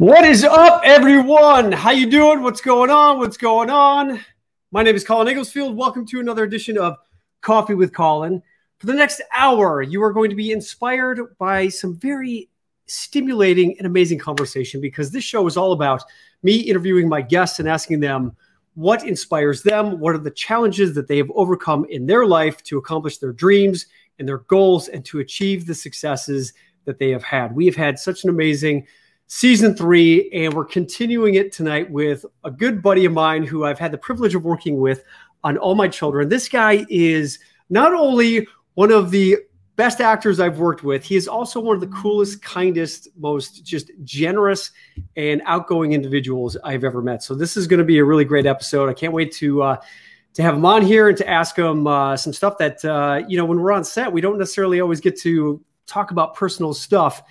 What is up, everyone? How you doing? What's going on? What's going on? My name is Colin Egglesfield. Welcome to another edition of Coffee with Colin. For the next hour, you are going to be inspired by some very stimulating and amazing conversation because this show is all about me interviewing my guests and asking them what inspires them, what are the challenges that they have overcome in their life to accomplish their dreams and their goals and to achieve the successes that they have had. We have had such an amazing season three, and we're continuing it tonight with a good buddy of mine who I've had the privilege of working with on All My Children. This guy is not only one of the best actors I've worked with, he is also one of the coolest, kindest, most just generous and outgoing individuals I've ever met. So this is going to be a really great episode. I can't wait to. Uh, to have him on here and to ask him uh, some stuff that uh, you know when we're on set we don't necessarily always get to talk about personal stuff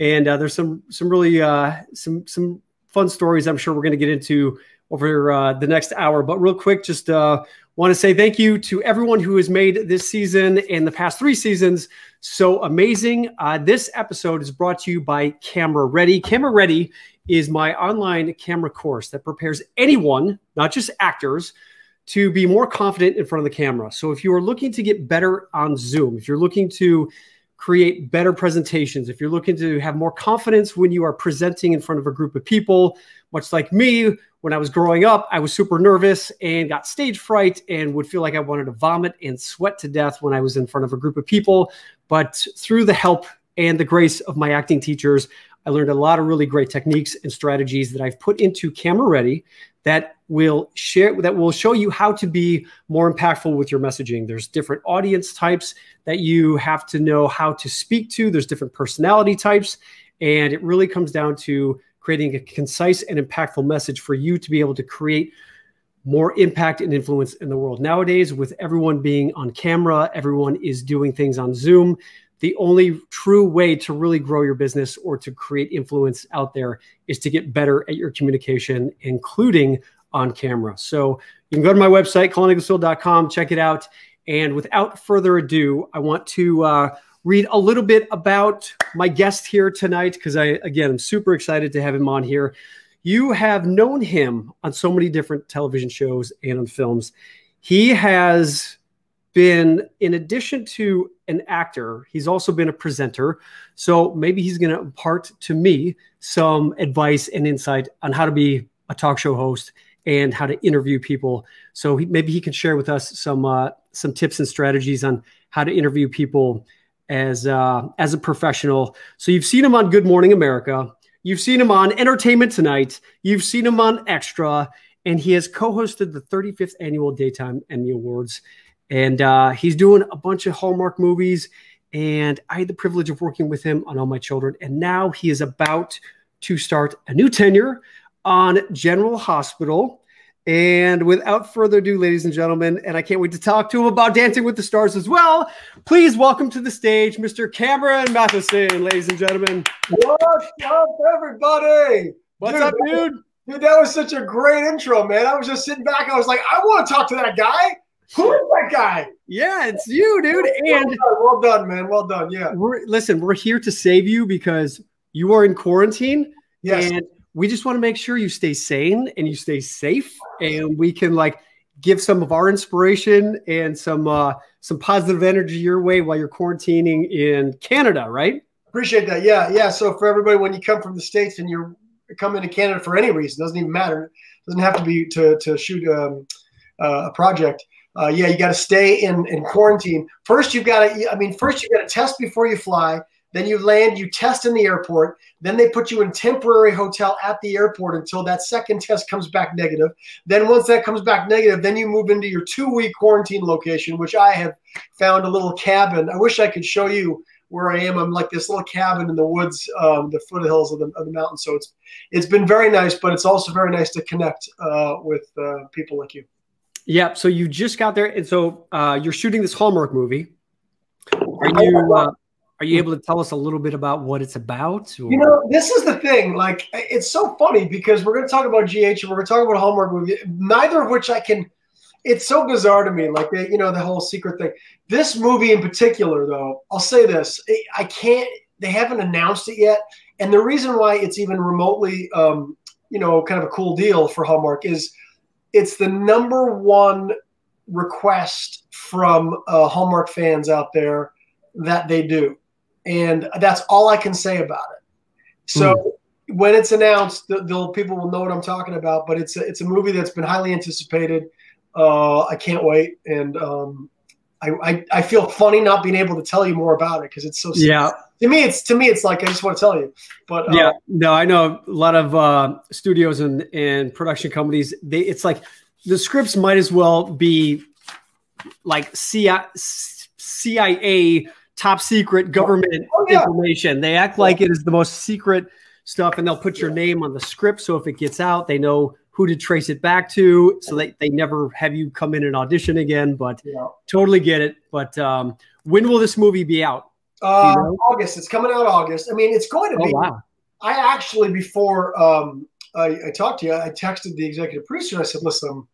and uh, there's some some really uh, some some fun stories I'm sure we're going to get into over uh, the next hour. But real quick, just uh, want to say thank you to everyone who has made this season and the past three seasons so amazing. Uh, this episode is brought to you by Camera Ready. Camera Ready is my online camera course that prepares anyone, not just actors, to be more confident in front of the camera. So if you are looking to get better on Zoom, if you're looking to create better presentations, if you're looking to have more confidence when you are presenting in front of a group of people, much like me, when I was growing up, I was super nervous and got stage fright and would feel like I wanted to vomit and sweat to death when I was in front of a group of people. But through the help and the grace of my acting teachers, I learned a lot of really great techniques and strategies that I've put into Camera Ready that will share that will show you how to be more impactful with your messaging. There's different audience types that you have to know how to speak to. There's different personality types, and it really comes down to creating a concise and impactful message for you to be able to create more impact and influence in the world. Nowadays, with everyone being on camera, everyone is doing things on Zoom. The only true way to really grow your business or to create influence out there is to get better at your communication, including on camera. So you can go to my website, colinegglesfield.com, check it out. And without further ado, I want to uh, read a little bit about my guest here tonight because I, again, I'm super excited to have him on here. You have known him on so many different television shows and on films. He has been, in addition to an actor, he's also been a presenter. So maybe he's going to impart to me some advice and insight on how to be a talk show host and how to interview people. So he, maybe he can share with us some uh, some tips and strategies on how to interview people as uh, as a professional. So you've seen him on Good Morning America, you've seen him on Entertainment Tonight, you've seen him on Extra, and he has co-hosted the 35th annual Daytime Emmy Awards and uh, he's doing a bunch of Hallmark movies. And I had the privilege of working with him on All My Children. And now he is about to start a new tenure on General Hospital. And without further ado, ladies and gentlemen, and I can't wait to talk to him about Dancing with the Stars as well. Please welcome to the stage, Mr. Cameron Mathison, ladies and gentlemen. What's up, everybody? What's dude, up, dude? Dude, that was such a great intro, man. I was just sitting back. I was like, I want to talk to that guy. Who is that guy? Yeah, it's you, dude. And well done, well done man. Well done. Yeah. We're, listen, we're here to save you because you are in quarantine. Yes. And we just want to make sure you stay sane and you stay safe, and we can like give some of our inspiration and some uh, some positive energy your way while you're quarantining in Canada, right? Appreciate that. Yeah, yeah. So for everybody, when you come from the states and you're coming to Canada for any reason, doesn't even matter. Doesn't have to be to to shoot um, uh, a project uh, yeah, you got to stay in, in quarantine. First, you've got to, I mean, first you got to test before you fly. Then you land, you test in the airport. Then they put you in temporary hotel at the airport until that second test comes back negative. Then once that comes back negative, then you move into your two week quarantine location, which I have found a little cabin. I wish I could show you where I am. I'm like this little cabin in the woods, um, the foothills of the, of the mountain. So it's it's been very nice, but it's also very nice to connect uh, with uh, people like you. Yeah. So you just got there, and so uh, you're shooting this Hallmark movie. Are you uh, are you able to tell us a little bit about what it's about? Or? You know, this is the thing. Like, it's so funny because we're going to talk about GH and we're going to talk about Hallmark movie. Neither of which I can. It's so bizarre to me, like the, you know the whole secret thing. This movie in particular, though, I'll say this: I can't. They haven't announced it yet, And the reason why it's even remotely, um, you know, kind of a cool deal for Hallmark is it's the number one request from uh, Hallmark fans out there that they do, and that's all I can say about it. So. Mm. When it's announced, the, the, people will know what I'm talking about. But it's a, it's a movie that's been highly anticipated. Uh, I can't wait, and um, I, I, I feel funny not being able to tell you more about it because it's so yeah. To me, it's to me, it's like I just want to tell you. But uh, yeah, no, I know a lot of uh, studios and and production companies. They it's like the scripts might as well be like CIA, CIA top secret government oh, yeah. information. They act like it is the most secret stuff, and they'll put your name on the script. So if it gets out, they know who to trace it back to so they, they never have you come in and audition again but yeah. totally get it but um, when will this movie be out uh, you know? august it's coming out august i mean it's going to oh, be wow. i actually before um, I, I, talked to you i texted the executive producer i said listen i'm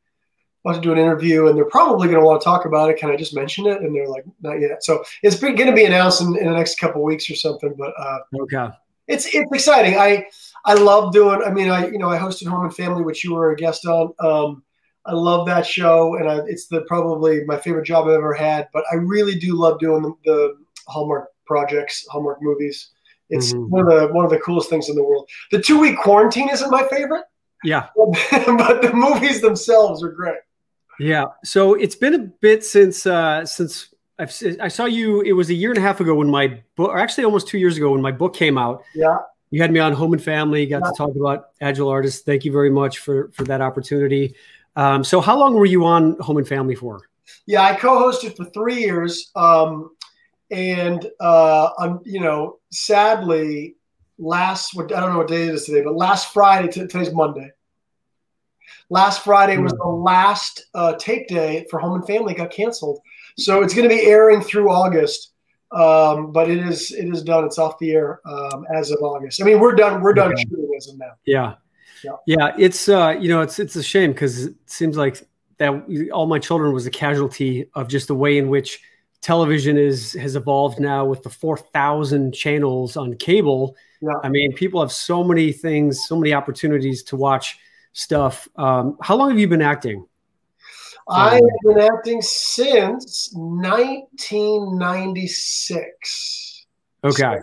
about to do an interview and they're probably going to want to talk about it can i just mention it and they're like not yet so it's going to be announced in, in, the next couple weeks or something but uh, okay it's it's exciting i I love doing. I mean, I you know I hosted Home and Family, which you were a guest on. Um, I love that show, and I, it's the probably my favorite job I've ever had. But I really do love doing the, the Hallmark projects, Hallmark movies. It's mm-hmm. one of the one of the coolest things in the world. The two week quarantine isn't my favorite. Yeah, but the movies themselves are great. Yeah. So it's been a bit since uh, since I've, i saw you. It was a year and a half ago when my book, or actually almost two years ago when my book came out. Yeah you had me on Home and Family. Got to talk about Agile Artists. Thank you very much for for that opportunity. Um, so, how long were you on Home and Family for? Yeah, I co-hosted for three years, um, and uh, I'm, you know, sadly, last I don't know what day it is today, but last Friday, today's Monday. Last Friday was hmm. the last uh, tape day for Home and Family. Got canceled, so it's going to be airing through August. Um, but it is it is done. It's off the air um, as of August. I mean, we're done. We're done okay. shooting as of now. Yeah. yeah, yeah. It's uh, you know, it's it's a shame because it seems like that all my children was a casualty of just the way in which television is has evolved now with the four thousand channels on cable. Yeah. I mean, people have so many things, so many opportunities to watch stuff. Um, how long have you been acting? I have been acting since 1996. Okay.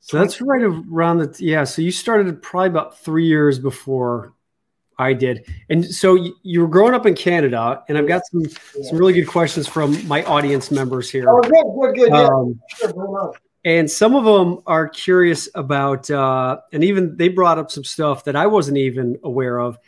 So that's right around the yeah. So you started probably about three years before I did, and so you were growing up in Canada. And I've got some yeah. some really good questions from my audience members here. Oh, good, good, good. Um, yeah. Sure, and some of them are curious about, uh, and even they brought up some stuff that I wasn't even aware of.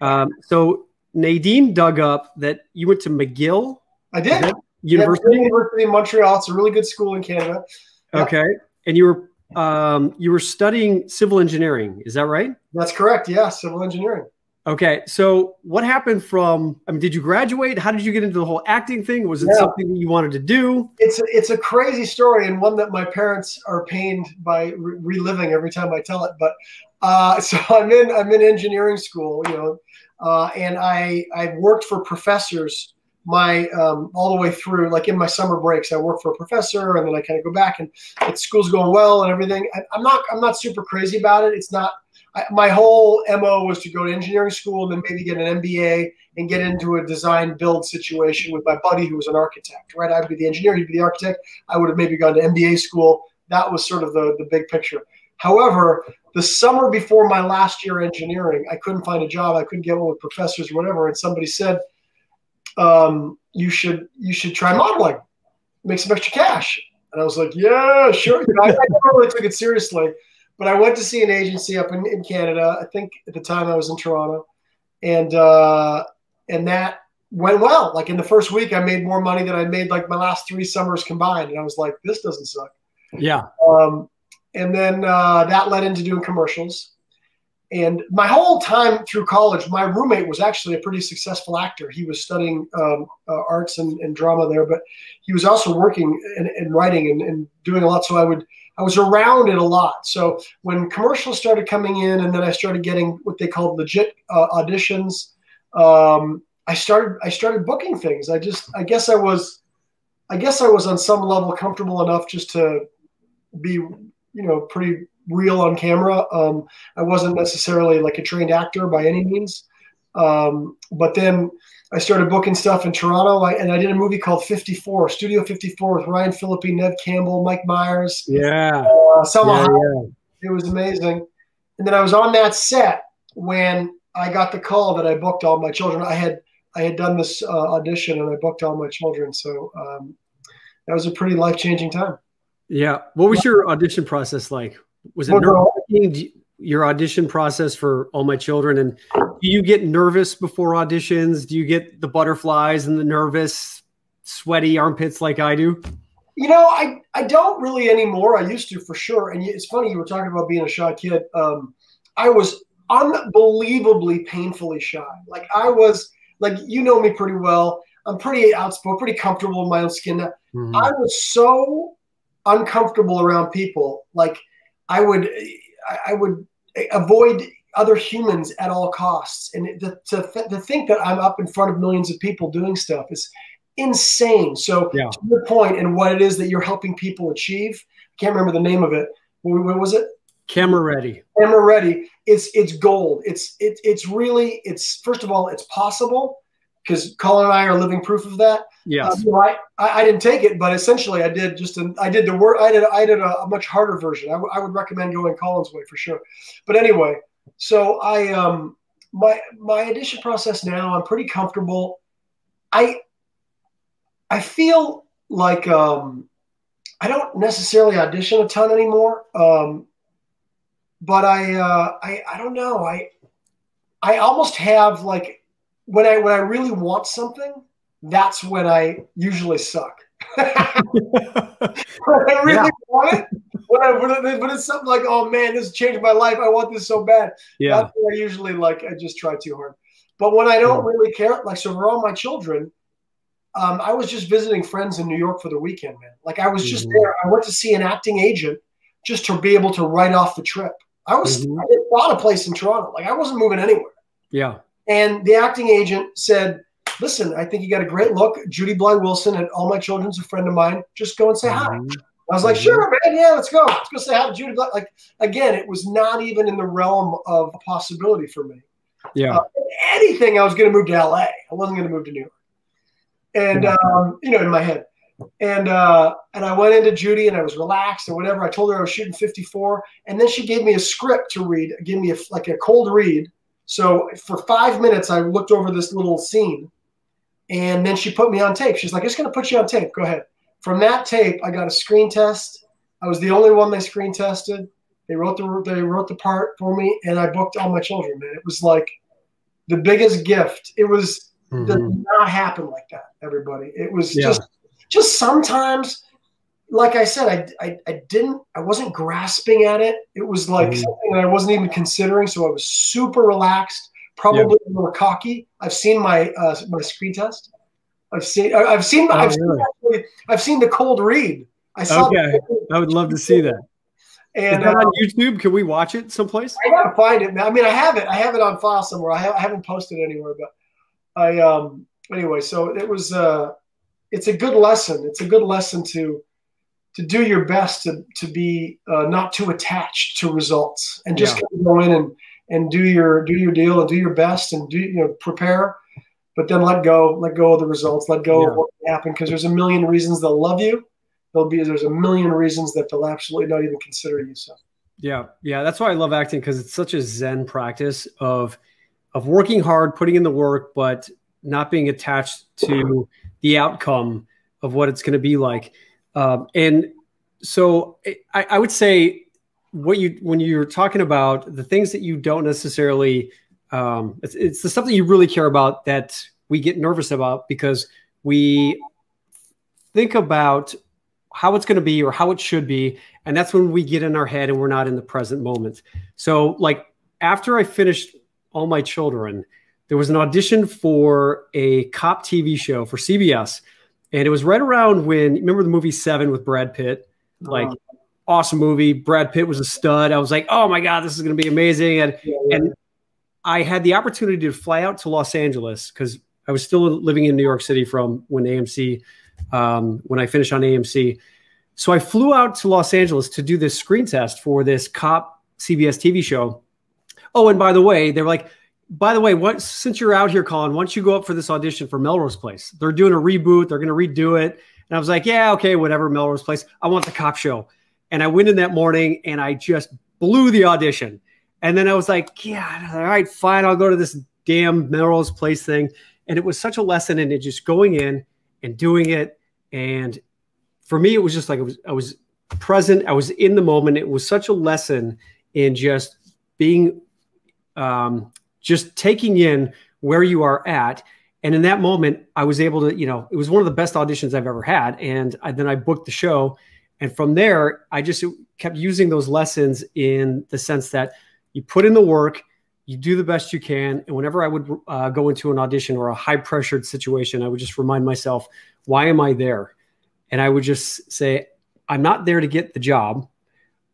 Um, so Nadine dug up that you went to McGill. I did. University. Yeah, University in Montreal. It's a really good school in Canada. Okay, and you were um, you were studying civil engineering. Is that right? That's correct. Yeah, civil engineering. Okay, so what happened from? I mean, did you graduate? How did you get into the whole acting thing? Was it yeah. something that you wanted to do? It's a, it's a crazy story and one that my parents are pained by re- reliving every time I tell it. But uh, so I'm in I'm in engineering school, you know, uh, and I I worked for professors my um, all the way through. Like in my summer breaks, I work for a professor, and then I kind of go back and school's going well and everything. I, am not I'm not super crazy about it. It's not. I, my whole mo was to go to engineering school and then maybe get an MBA and get into a design build situation with my buddy who was an architect. Right, I'd be the engineer, he'd be the architect. I would have maybe gone to MBA school. That was sort of the the big picture. However, the summer before my last year engineering, I couldn't find a job. I couldn't get one with professors or whatever. And somebody said, um, "You should you should try modeling, make some extra cash." And I was like, "Yeah, sure." You know, I, I never really took it seriously, but I went to see an agency up in, in Canada. I think at the time I was in Toronto, and uh, and that went well. Like in the first week, I made more money than I made like my last three summers combined, and I was like, "This doesn't suck." Yeah. Um, and then uh, that led into doing commercials. And my whole time through college, my roommate was actually a pretty successful actor. He was studying um, uh, arts and, and, drama there, but he was also working and, and writing and, and, doing a lot. So I would I was around it a lot. So when commercials started coming in, and then I started getting what they called legit uh, auditions, um, I started I started booking things. I just I guess I was I guess I was on some level comfortable enough just to be you know pretty real on camera. Um, I wasn't necessarily like a trained actor by any means. Um, but then I started booking stuff in Toronto, I, and I did a movie called 54, Studio 54, with Ryan Phillippe, Neve Campbell, Mike Myers, yeah, uh, Salma. Yeah, yeah. It was amazing. And then I was on that set when I got the call that I booked all my children. I had I had done this uh, audition and I booked all my children, so um, that was a pretty life changing time. Yeah. What was your audition process like? Was it nerve your audition process for all my children? And do you get nervous before auditions? Do you get the butterflies and the nervous, sweaty armpits like I do? You know, I, I don't really anymore. I used to for sure. And it's funny, you were talking about being a shy kid. Um, I was unbelievably painfully shy. Like I was, like you know me pretty well. I'm pretty outspoken, pretty comfortable in my own skin. Mm-hmm. I was so uncomfortable around people. Like I would, I would avoid other humans at all costs. And to, to, to think that I'm up in front of millions of people doing stuff is insane. So yeah. to your point and what it is that you're helping people achieve, I can't remember the name of it. What, was it? Camera ready. Camera ready. It's it's gold. It's it, it's really it's first of all it's possible because Colin and I are living proof of that. Yeah, Uh, know, I, I didn't take it, but essentially I did just an, I did the work. I did I did a, a much harder version. I, w- I would recommend going Colin's way for sure. But anyway, so I um my my audition process now I'm pretty comfortable. I I feel like um I don't necessarily audition a ton anymore. Um, but I uh, I I don't know. I I almost have like when I when I really want something, that's when I usually suck. when I really yeah. want it, when, I, when, it, when it's something like, oh man, this changed my life. I want this so bad. Yeah. That's when I usually like I just try too hard. But when I don't really care, like so for all my children, um, I was just visiting friends in New York for the weekend, man. Like I was just mm-hmm. there. I went to see an acting agent just to be able to write off the trip. I was mm-hmm. I bought a place in Toronto. Like I wasn't moving anywhere. Yeah. And the acting agent said, Listen, I think you got a great look. Judy Blye Wilson and all my children's a friend of mine. Just go and say mm-hmm. hi. I was like, mm-hmm. sure, man. Yeah, let's go. Let's go say hi to Judy Blye. Like, again, it was not even in the realm of a possibility for me. Yeah. Uh, anything, I was going to move to LA. I wasn't going to move to New York. And, um, you know, in my head. And uh, and I went into Judy and I was relaxed or whatever. I told her I was shooting 54, and then she gave me a script to read, gave me a, like a cold read. So for five minutes, I looked over this little scene, and then she put me on tape. She's like, "It's gonna put you on tape. Go ahead." From that tape, I got a screen test. I was the only one they screen tested. They wrote the they wrote the part for me, and I booked all my children. Man, it was like the biggest gift. It was mm-hmm. did not happen like that. Everybody, it was yeah. just just sometimes like I said, I, I, I, didn't, I wasn't grasping at it. It was like mm-hmm. something that I wasn't even considering. So I was super relaxed, probably yeah. a little cocky. I've seen my, uh, my screen test. I've seen, I've seen, oh, I've, really? seen I've seen the cold read. I saw. Okay. I would love to see that. And Is that on uh, YouTube? Can we watch it someplace? I gotta find it. I mean, I have it. I have it on file somewhere. I, ha- I haven't posted anywhere, but I um anyway. So it was uh it's a good lesson. It's a good lesson to to do your best to to be uh, not too attached to results and just yeah. go in and and do your do your deal and do your best and do you know prepare, but then let go let go of the results. Let go yeah. of what happened because there's a million reasons they'll love you. There'll be there's a million reasons that they'll absolutely not even consider you. So. Yeah, yeah, that's why I love acting because it's such a zen practice of of working hard, putting in the work, but not being attached to the outcome of what it's going to be like. Um, and so I, I, would say what you when you're talking about the things that you don't necessarily um, it's, it's the stuff that you really care about that we get nervous about because we think about how it's going to be or how it should be and that's when we get in our head and we're not in the present moment so like after i finished all my children there was an audition for a cop TV show for CBS. And it was right around when, remember the movie Seven with Brad Pitt? Like, uh awesome movie. Brad Pitt was a stud. I was like, oh my God, this is going to be amazing. And, yeah, yeah. and I had the opportunity to fly out to Los Angeles because I was still living in New York City from when AMC, um, when I finished on AMC. So I flew out to Los Angeles to do this screen test for this cop CBS TV show. Oh, and by the way, they were like, by the way, what since you're out here, Colin, once you go up for this audition for Melrose Place, they're doing a reboot, they're going to redo it. And I was like, yeah, okay, whatever, Melrose Place. I want the cop show. And I went in that morning and I just blew the audition. And then I was like, yeah, all right, fine, I'll go to this damn Melrose Place thing. And it was such a lesson in it just going in and doing it. And for me, it was just like I was I was present, I was in the moment. It was such a lesson in just being um, just taking in where you are at. And in that moment, I was able to, you know, it was one of the best auditions I've ever had. And I, then I booked the show. And from there, I just kept using those lessons in the sense that you put in the work, you do the best you can. And whenever I would uh, go into an audition or a high pressured situation, I would just remind myself, why am I there? And I would just say, I'm not there to get the job.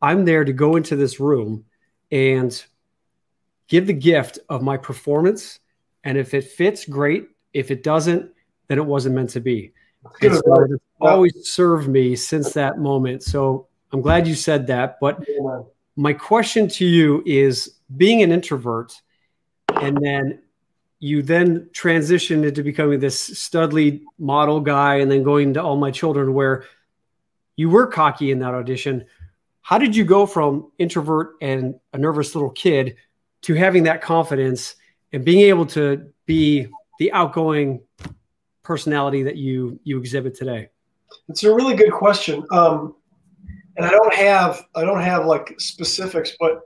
I'm there to go into this room and give the gift of my performance. And if it fits, great. If it doesn't, then it wasn't meant to be. It's always served me since that moment. So I'm glad you said that. But my question to you is being an introvert and then you then transitioned into becoming this studly model guy and then going to all my children where you were cocky in that audition how did you go from introvert and a nervous little kid to having that confidence and being able to be the outgoing personality that you you exhibit today? It's a really good question, um, and I don't have I don't have like specifics, but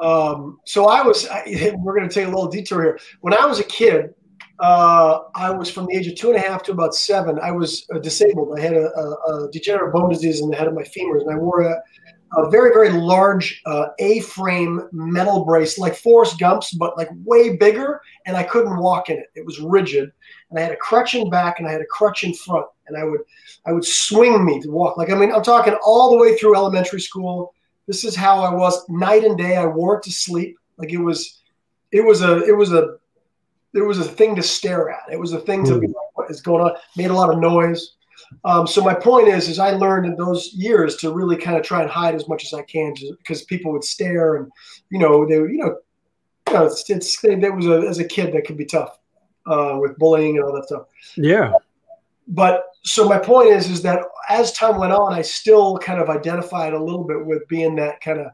um, so I was. I, we're going to take a little detour here. When I was a kid, uh, I was from the age of two and a half to about seven. I was uh, disabled. I had a, a, a, degenerative bone disease in the head of my femurs, and I wore a, a very very large uh, A-frame metal brace, like Forrest Gump's, but like way bigger, and I couldn't walk in it. It was rigid, and I had a crutch in back and I had a crutch in front, and I would I would swing me to walk. Like I mean, I'm talking all the way through elementary school. This is how I was night and day. I wore it to sleep. Like it was, it was a it was a it was a thing to stare at. It was a thing to be hmm. like, what is going on? Made a lot of noise. Um, so my point is, is I learned in those years to really kind of try and hide as much as I can, because people would stare and, you know, they, you know, you know, it's, it's it was a, as a kid that could be tough uh, with bullying and all that stuff. Yeah. But so my point is, is that as time went on, I still kind of identified a little bit with being that kind of,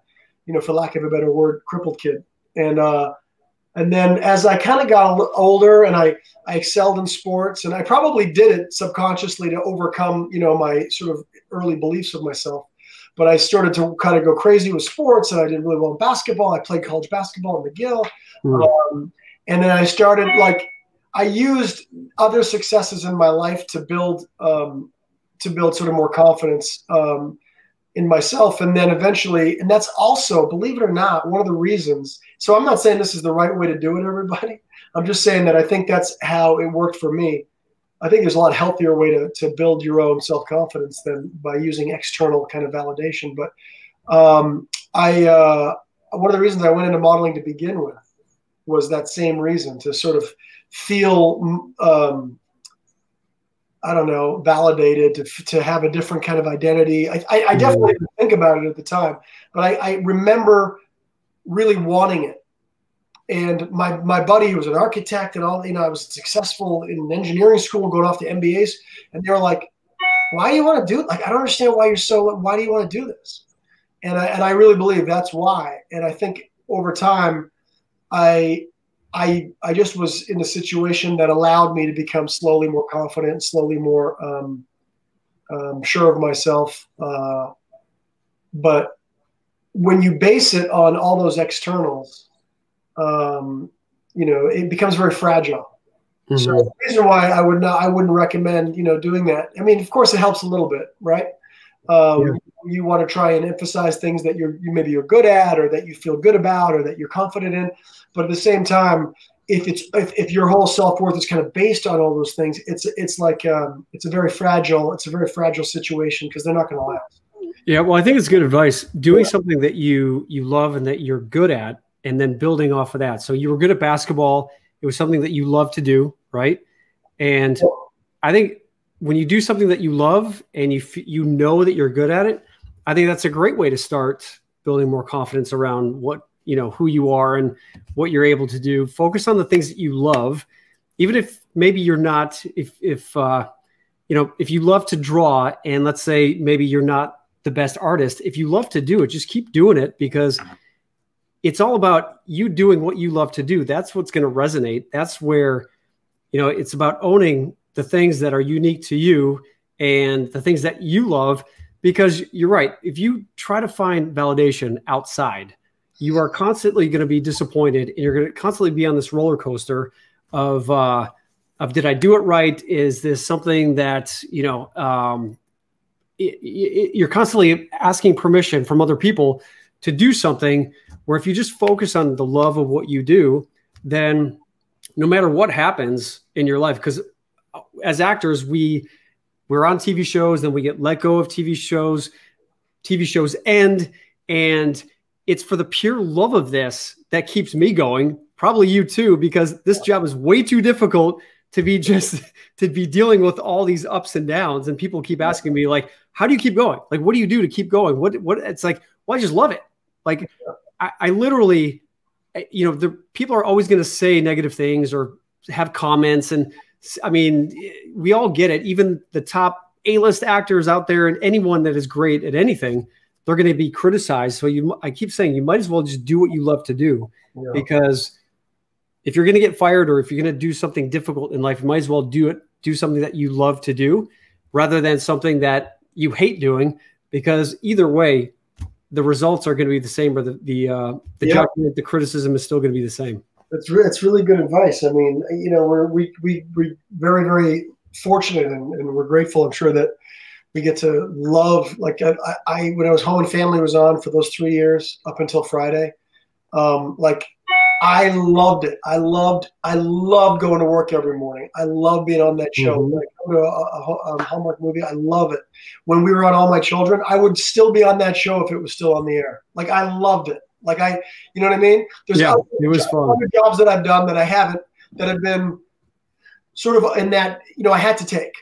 you know, for lack of a better word, crippled kid. And uh, and then as I kind of got older and I, I excelled in sports and I probably did it subconsciously to overcome, you know, my sort of early beliefs of myself. But I started to kind of go crazy with sports and I did really well in basketball. I played college basketball at McGill. Mm. Um, and then I started like, I used other successes in my life to build, um, to build sort of more confidence. Um, in myself and then eventually and that's also believe it or not one of the reasons so i'm not saying this is the right way to do it everybody. I'm just saying that i think that's how it worked for me. I think there's a lot healthier way to, to build your own self-confidence than by using external kind of validation. But um, i uh, one of the reasons i went into modeling to begin with was that same reason to sort of feel um, I don't know, validated to, to have a different kind of identity. I, I, I definitely didn't think about it at the time, but I, I remember really wanting it. And my, my buddy who was an architect and all, you know, I was successful in engineering school, going off to MBAs. And they were like, why do you want to do it? Like, I don't understand why you're so, why do you want to do this? And I, and I really believe that's why. And I think over time, I, I I just was in a situation that allowed me to become slowly more confident, slowly more um, um, sure of myself. Uh, but when you base it on all those externals, um, you know, it becomes very fragile. Mm-hmm. So the reason why I would not, I wouldn't recommend, you know, doing that. I mean, of course, it helps a little bit, right? Um, yeah. You want to try and emphasize things that you're you maybe you're good at, or that you feel good about, or that you're confident in. But at the same time, if it's if, if your whole self worth is kind of based on all those things, it's it's like um, it's a very fragile it's a very fragile situation because they're not going to last. Yeah, well, I think it's good advice. Doing yeah. something that you you love and that you're good at, and then building off of that. So you were good at basketball. It was something that you love to do, right? And I think when you do something that you love and you you know that you're good at it, I think that's a great way to start building more confidence around what you know who you are and what you're able to do. Focus on the things that you love, even if maybe you're not. If if uh, you know if you love to draw and let's say maybe you're not the best artist, if you love to do it, just keep doing it because it's all about you doing what you love to do. That's what's going to resonate. That's where you know it's about owning the things that are unique to you and the things that you love because you're right if you try to find validation outside you are constantly going to be disappointed and you're going to constantly be on this roller coaster of uh of did i do it right is this something that you know um it, it, you're constantly asking permission from other people to do something where if you just focus on the love of what you do then no matter what happens in your life because uh, as actors, we we're on TV shows, then we get let go of TV shows, TV shows end, and it's for the pure love of this that keeps me going. Probably you too, because this job is way too difficult to be just to be dealing with all these ups and downs. And people keep asking me, like, how do you keep going? Like, what do you do to keep going? What what it's like, well, I just love it. Like I, I literally, you know, the people are always going to say negative things or have comments and I mean, we all get it. Even the top A-list actors out there, and anyone that is great at anything, they're going to be criticized. So you, I keep saying, you might as well just do what you love to do, yeah. because if you're going to get fired or if you're going to do something difficult in life, you might as well do it. Do something that you love to do, rather than something that you hate doing. Because either way, the results are going to be the same, or the the uh, the yeah. judgment, the criticism is still going to be the same. It's re- it's really good advice. I mean, you know, we're we we we very very fortunate and, and we're grateful. I'm sure that we get to love. Like I, I when I was home and family was on for those three years up until Friday. Um, like I loved it. I loved I loved going to work every morning. I love being on that show. Mm-hmm. Like go to a, a, a, Hallmark movie, I love it. When we were on All My Children, I would still be on that show if it was still on the air. Like I loved it. Like I, you know what I mean? There's yeah, it was fun. Other jobs that I've done that I haven't that have been sort of in that you know I had to take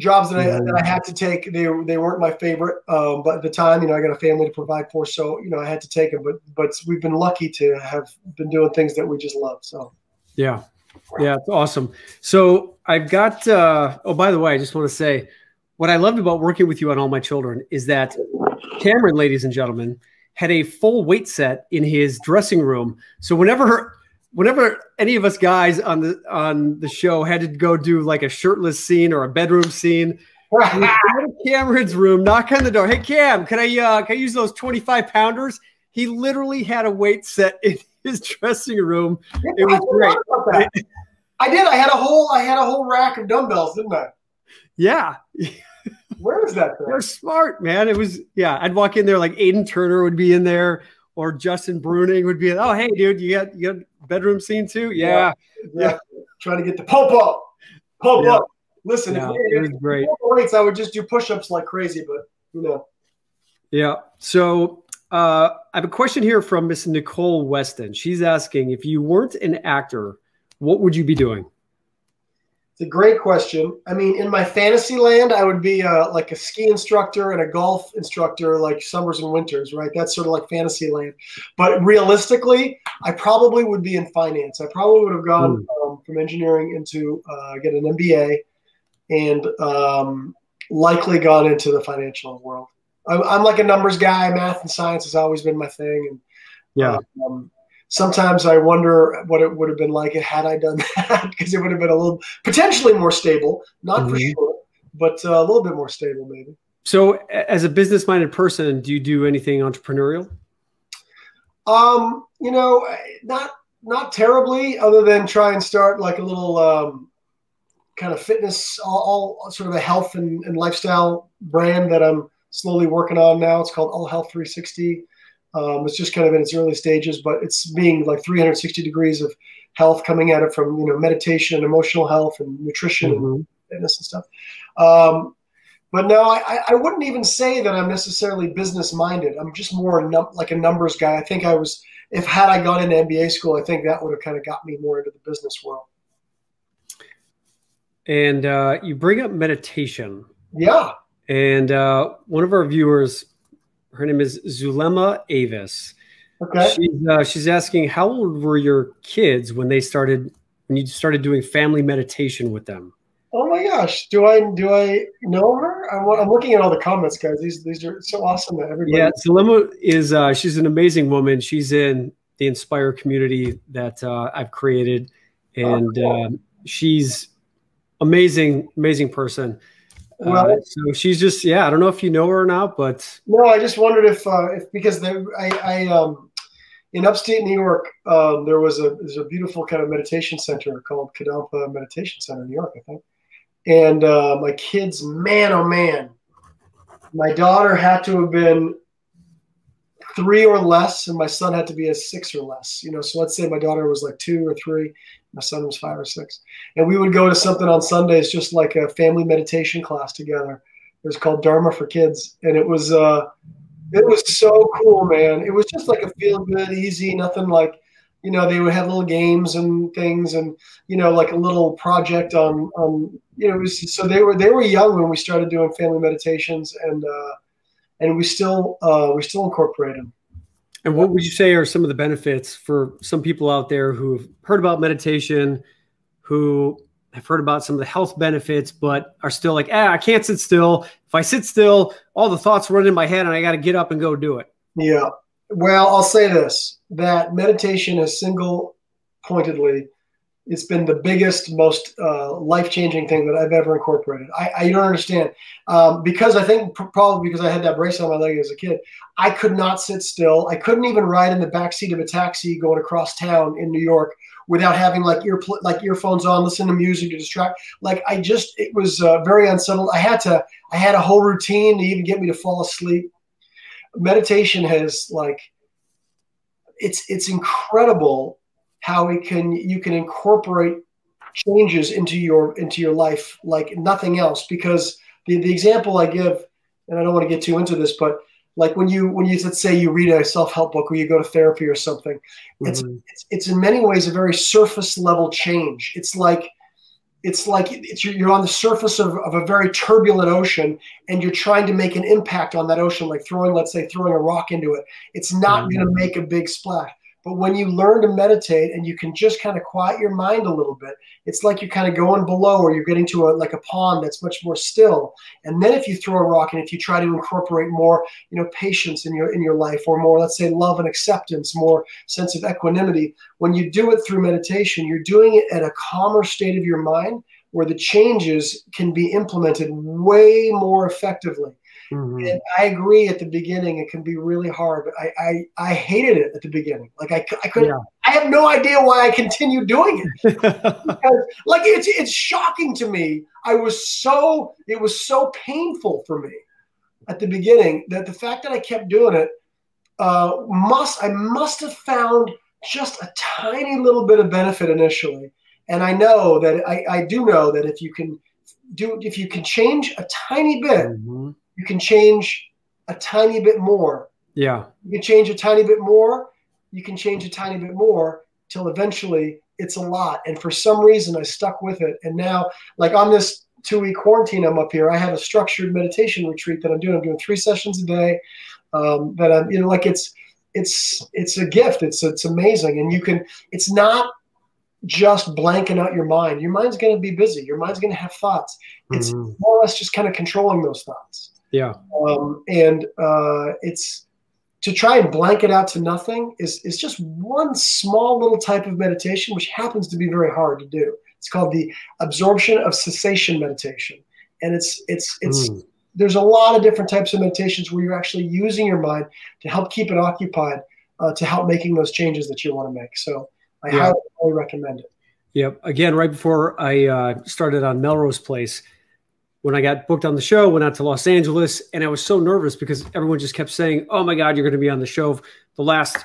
jobs that I that I had to take. They they weren't my favorite, um, but at the time, you know, I got a family to provide for, so you know, I had to take them. But but we've been lucky to have been doing things that we just love. So yeah, yeah, it's awesome. So I've got. Uh, oh, by the way, I just want to say what I loved about working with you on All My Children is that Cameron, ladies and gentlemen, had a full weight set in his dressing room. So whenever whenever any of us guys on the on the show had to go do like a shirtless scene or a bedroom scene, Cameron's room, knock on the door. Hey Cam, can I uh, can I use those 25 pounders? He literally had a weight set in his dressing room. It was great. I did. I had a whole I had a whole rack of dumbbells, didn't I? Yeah. Where is that? They're smart, man. It was yeah. I'd walk in there like Aiden Turner would be in there, or Justin Bruening would be. Oh, hey, dude, you got you got bedroom scene too? Yeah, yeah. yeah. Trying to get the pump up, pump yeah. up. Listen, yeah, if, it was great. Weights, I would just do push-ups like crazy, but you know. Yeah. So uh, I have a question here from Miss Nicole Weston. She's asking if you weren't an actor, what would you be doing? It's a great question. I mean, in my fantasy land, I would be uh, like a ski instructor and a golf instructor, like summers and winters, right? That's sort of like fantasy land. But realistically, I probably would be in finance. I probably would have gone mm. um, from engineering into uh, get an MBA, and um, likely gone into the financial world. I'm, I'm, like a numbers guy. Math and science has always been my thing, and yeah. Um, sometimes I wonder what it would have been like had I done that because it would have been a little potentially more stable, not mm-hmm. for sure, but uh, a little bit more stable maybe. So, as a business-minded person, do you do anything entrepreneurial? Um, you know, not not terribly, other than try and start like a little um, kind of fitness, all, all, sort of a health and, and lifestyle brand that I'm slowly working on now. It's called All Health 360. Um, it's just kind of in its early stages, but it's being like 360 degrees of health coming at it from you know meditation and emotional health and nutrition mm-hmm. and fitness and stuff. Um, but no, I, I wouldn't even say that I'm necessarily business minded. I'm just more num- like a numbers guy. I think I was, if had I gone into MBA school, I think that would have kind of got me more into the business world. and uh, you bring up meditation. Yeah. And uh, one of our viewers, her name is Zulema Avis. Okay. She's, uh, she's asking, how old were your kids when they started when you started doing family meditation with them? Oh my gosh, do I do I know her? I'm, I'm looking at all the comments, guys. These these are so awesome that everybody. Yeah, Zulema is uh, she's an amazing woman. She's in the Inspire community that uh, I've created, and oh, cool. Um, she's amazing, amazing person. Well, uh, so she's just yeah. I don't know if you know her or not, but no, I just wondered if uh, if because they, I I um in upstate New York um, there was a there's a beautiful kind of meditation center called Kadampa Meditation Center in New York, I think. And uh, my kids, man, oh man, my daughter had to have been three or less, and my son had to be a six or less. You know, so let's say my daughter was like two or three, my son was five or six, and we would go to something on Sundays, just like a family meditation class together. It was called Dharma for Kids, and it was uh, it was so cool, man. It was just like a feel good, easy, nothing like you know they would have little games and things and you know like a little project on on you know was, so they were they were young when we started doing family meditations and uh and we still uh we still incorporate them and what would you say are some of the benefits for some people out there who've heard about meditation who have heard about some of the health benefits but are still like ah i can't sit still. If i sit still all the thoughts run in my head and i got to get up and go do it. Yeah. Well, I'll say this that meditation is single pointedly, it's been the biggest, most uh, life changing thing that I've ever incorporated. I, I don't understand. Um, because I think probably because I had that brace on my leg as a kid, I could not sit still. I couldn't even ride in the back seat of a taxi going across town in New York without having like ear like earphones on, listen to music to distract. Like I just, it was uh, very unsettled. I had to, I had a whole routine to even get me to fall asleep meditation has like it's it's incredible how it can you can incorporate changes into your into your life like nothing else because the, the example i give and i don't want to get too into this but like when you when you let's say you read a self-help book or you go to therapy or something mm-hmm. it's, it's it's in many ways a very surface level change it's like it's like it's, you're on the surface of, of a very turbulent ocean and you're trying to make an impact on that ocean like throwing let's say throwing a rock into it it's not mm-hmm. going to make a big splash but when you learn to meditate and you can just kind of quiet your mind a little bit, it's like you're kind of going below or you're getting to a like a pond that's much more still. And then if you throw a rock and if you try to incorporate more, you know, patience in your in your life or more, let's say love and acceptance, more sense of equanimity, when you do it through meditation, you're doing it at a calmer state of your mind where the changes can be implemented way more effectively Mm-hmm. And I agree at the beginning, it can be really hard, but I, I, I hated it at the beginning. Like I, I couldn't, yeah. I have no idea why I continued doing it. because, like it's, it's shocking to me. I was so, it was so painful for me at the beginning that the fact that I kept doing it uh, must, I must have found just a tiny little bit of benefit initially. And I know that I, I do know that if you can do, if you can change a tiny bit, mm-hmm you can change a tiny bit more. Yeah. You can change a tiny bit more. You can change a tiny bit more till eventually it's a lot. And for some reason, I stuck with it. And now, like on this two week quarantine, I'm up here. I have a structured meditation retreat that I'm doing. I'm doing three sessions a day. Um, that I'm, you know, like it's, it's, it's a gift. It's, it's amazing. And you can, it's not just blanking out your mind. Your mind's going to be busy. Your mind's going to have thoughts. It's mm-hmm. more or less just kind of controlling those thoughts. Yeah. Um, and uh, it's to try and blank it out to nothing is, is just one small little type of meditation, which happens to be very hard to do. It's called the absorption of cessation meditation. And it's, it's, it's, mm. there's a lot of different types of meditations where you're actually using your mind to help keep it occupied, uh, to help making those changes that you want to make. So I yeah. highly, highly recommend it. Yep. Again, right before I uh, started on Melrose Place, when I got booked on the show, went out to Los Angeles, and I was so nervous because everyone just kept saying, "Oh my God, you're going to be on the show." The last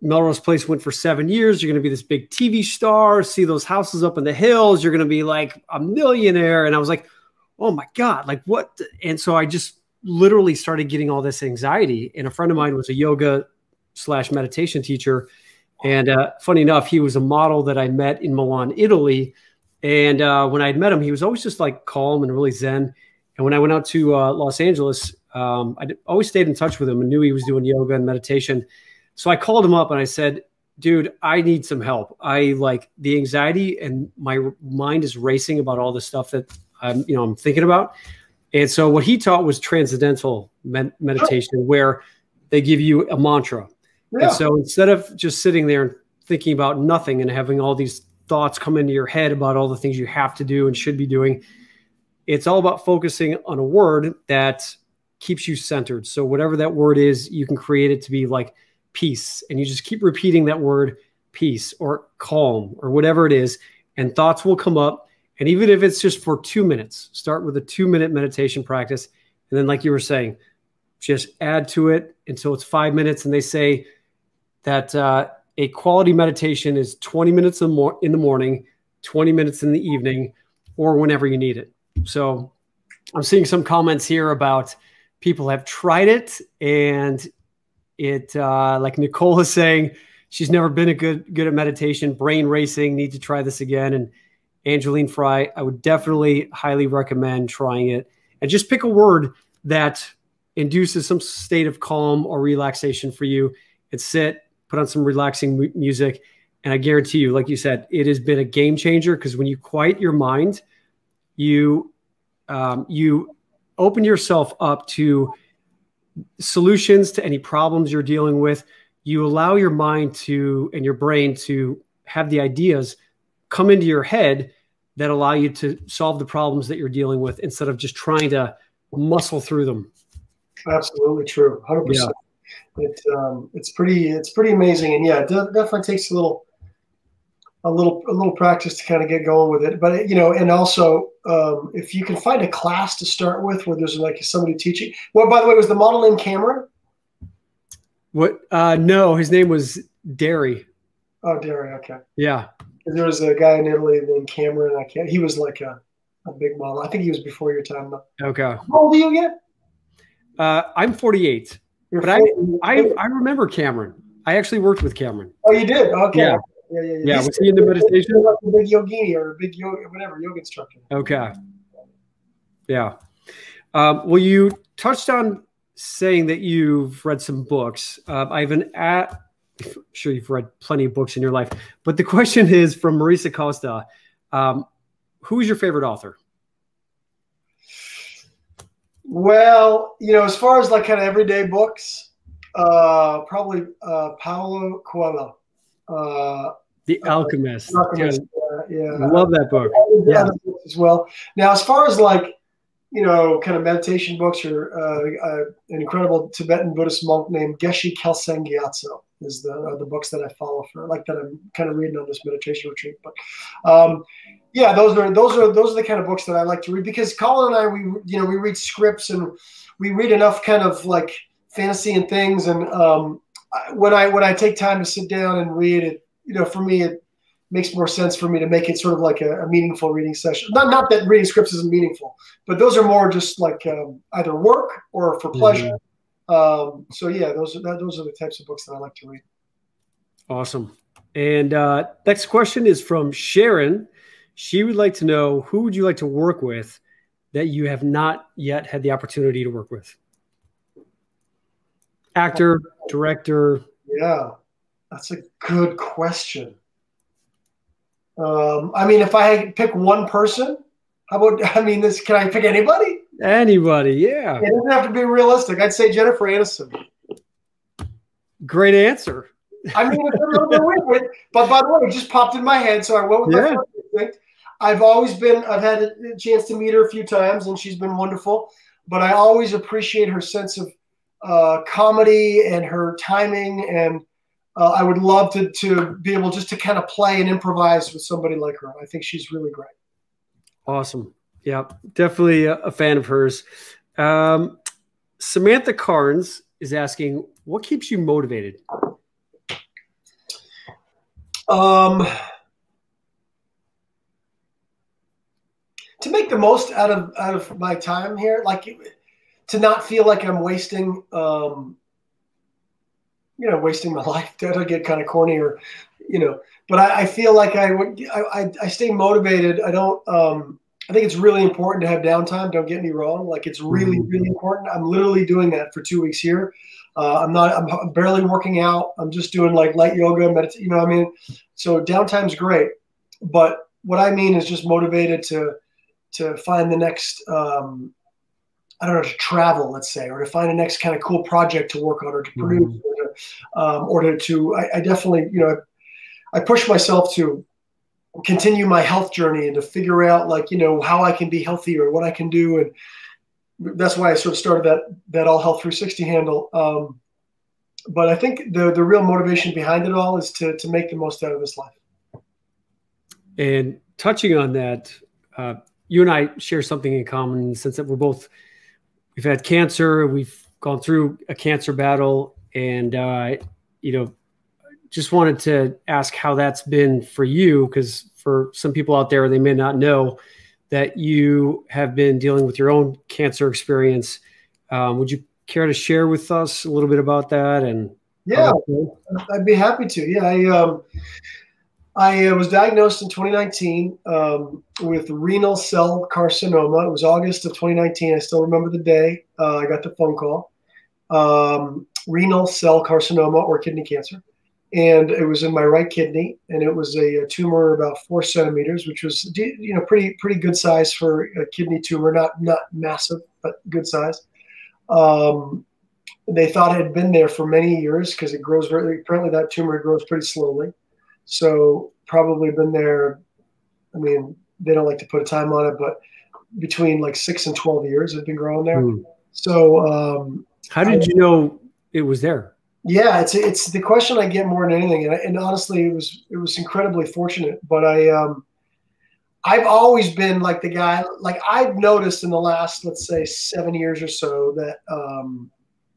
Melrose Place went for seven years. You're going to be this big TV star. See those houses up in the hills. You're going to be like a millionaire. And I was like, "Oh my God, like what?" And so I just literally started getting all this anxiety. And a friend of mine was a yoga slash meditation teacher, and uh, funny enough, he was a model that I met in Milan, Italy And uh, when I had met him, he was always just like calm and really zen. And when I went out to uh, Los Angeles, um, I always stayed in touch with him and knew he was doing yoga and meditation. So I called him up and I said, dude, I need some help. I like the anxiety and my mind is racing about all the stuff that I'm, you know, I'm thinking about. And so what he taught was transcendental med- meditation, where they give you a mantra. Yeah. And so instead of just sitting there and thinking about nothing and having all these thoughts come into your head about all the things you have to do and should be doing, it's all about focusing on a word that keeps you centered. So whatever that word is, you can create it to be like peace, and you just keep repeating that word peace or calm or whatever it is, and thoughts will come up. And even if it's just for two minutes, start with a two minute meditation practice. And then, like you were saying, just add to it until it's five minutes. And they say that uh, a quality meditation is 20 minutes in the morning, 20 minutes in the evening, or whenever you need it. So I'm seeing some comments here about people have tried it and it uh, like Nicole is saying she's never been a good good at meditation, brain racing, need to try this again. And Angeline Fry, I would definitely highly recommend trying it. And just pick a word that induces some state of calm or relaxation for you and sit, put on some relaxing music. And I guarantee you, like you said, it has been a game changer because when you quiet your mind, you um, you open yourself up to solutions to any problems you're dealing with. You allow your mind to and your brain to have the ideas come into your head that allow you to solve the problems that you're dealing with instead of just trying to muscle through them. Absolutely true, hundred yeah. It's um, it's pretty it's pretty amazing, and yeah, it definitely takes a little a little a little practice to kind of get going with it. But you know, and also um, if you can find a class to start with where there's like somebody teaching. Well, by the way, was the model named Cameron? What? Uh, no, his name was Derry. Oh, Derry. Okay. Yeah. There was a guy in Italy named Cameron. I can't. He was like a, a big model. I think he was before your time. Though. Okay. How old are you again? Uh, I'm 48. You're but I, I I remember Cameron. I actually worked with Cameron. Oh, you did? Okay. Yeah. Yeah, yeah, yeah. yeah was he in the meditation? Like a big yogini or a big yoga, whatever yoga instructor. Okay. Yeah. Um, well, you touched on saying that you've read some books. Uh, I have an at. I'm sure you've read plenty of books in your life, but the question is from Marisa Costa. Um, who is your favorite author? Well, you know, as far as like kind of everyday books, uh, probably uh, Paulo Coelho. Uh, the Alchemist. Alchemist. Yeah, yeah. I love that book. Yeah. As well. Now, as far as like, you know, kind of meditation books, or uh, uh, an incredible Tibetan Buddhist monk named Geshe Kelsang Gyatso is the the books that I follow for, like that I'm kind of reading on this meditation retreat. But um, yeah, those are those are those are the kind of books that I like to read because Colin and I, we you know, we read scripts and we read enough kind of like fantasy and things, and um, when I when I take time to sit down and read it, you know, for me it makes more sense for me to make it sort of like a, a meaningful reading session. Not not that reading scripts isn't meaningful, but those are more just like um, either work or for pleasure. Um, so yeah, those are those are the types of books that I like to read. Awesome. And uh, next question is from Sharon. She would like to know who would you like to work with that you have not yet had the opportunity to work with? Actor, director. Yeah, that's a good question. Um, I mean, if I pick one person, how about? I mean, this can I pick anybody? Anybody, yeah. It doesn't have to be realistic. I'd say Jennifer Aniston. Great answer. I mean, it's a little bit weird, but by the way, it just popped in my head, so I went with yeah. first I've always been. I've had a chance to meet her a few times, and she's been wonderful. But I always appreciate her sense of uh, comedy and her timing and uh, I would love to to be able just to kind of play and improvise with somebody like her. I think she's really great. Awesome. Yeah, definitely a, fan of hers. Um, Samantha Carnes is asking, what keeps you motivated? Um, to make the most out of out of my time here, like to not feel like I'm wasting um, you know, wasting my life. That'll get kind of corny or, you know, but I, I feel like I would, I, I stay motivated. I don't, um, I think it's really important to have downtime. Don't get me wrong. Like it's really, mm-hmm. really important. I'm literally doing that for two weeks here. Uh, I'm not, I'm barely working out. I'm just doing like light yoga, meditation, you know what I mean? So downtime's great. But what I mean is just motivated to, to find the next, um, I don't know, to travel, let's say, or to find the next kind of cool project to work on or to produce mm-hmm. or to, um, or to, to I, I definitely, you know, I push myself to continue my health journey and to figure out like you know how I can be healthier, or what I can do, and that's why I sort of started that that All Health 360 handle. Um, but I think the the real motivation behind it all is to to make the most out of this life. And touching on that, uh, you and I share something in common in the sense that we're both we've had cancer, we've gone through a cancer battle, and uh, you know just wanted to ask how that's been for you, because for some people out there, they may not know that you have been dealing with your own cancer experience. Um, would you care to share with us a little bit about that? And yeah, I'd be happy to. Yeah, I um, I uh, was diagnosed in 2019 um, with renal cell carcinoma. It was August of 2019. I still remember the day uh, I got the phone call. Um, renal cell carcinoma or kidney cancer and it was in my right kidney, and it was a, a, tumor about four centimeters, which was you know pretty pretty good size for a kidney tumor, not not massive, but good size. Um, they thought it had been there for many years because it grows very. Apparently, that tumor grows pretty slowly, so probably been there. I mean, they don't like to put a time on it, but between like six and twelve years, it's been growing there. Mm. So, um, how did I, you know it was there? Yeah, it's it's the question I get more than anything, and, and honestly, it was it was incredibly fortunate. But I, um, I've always been like the guy. Like I've noticed in the last, let's say, seven years or so, that um,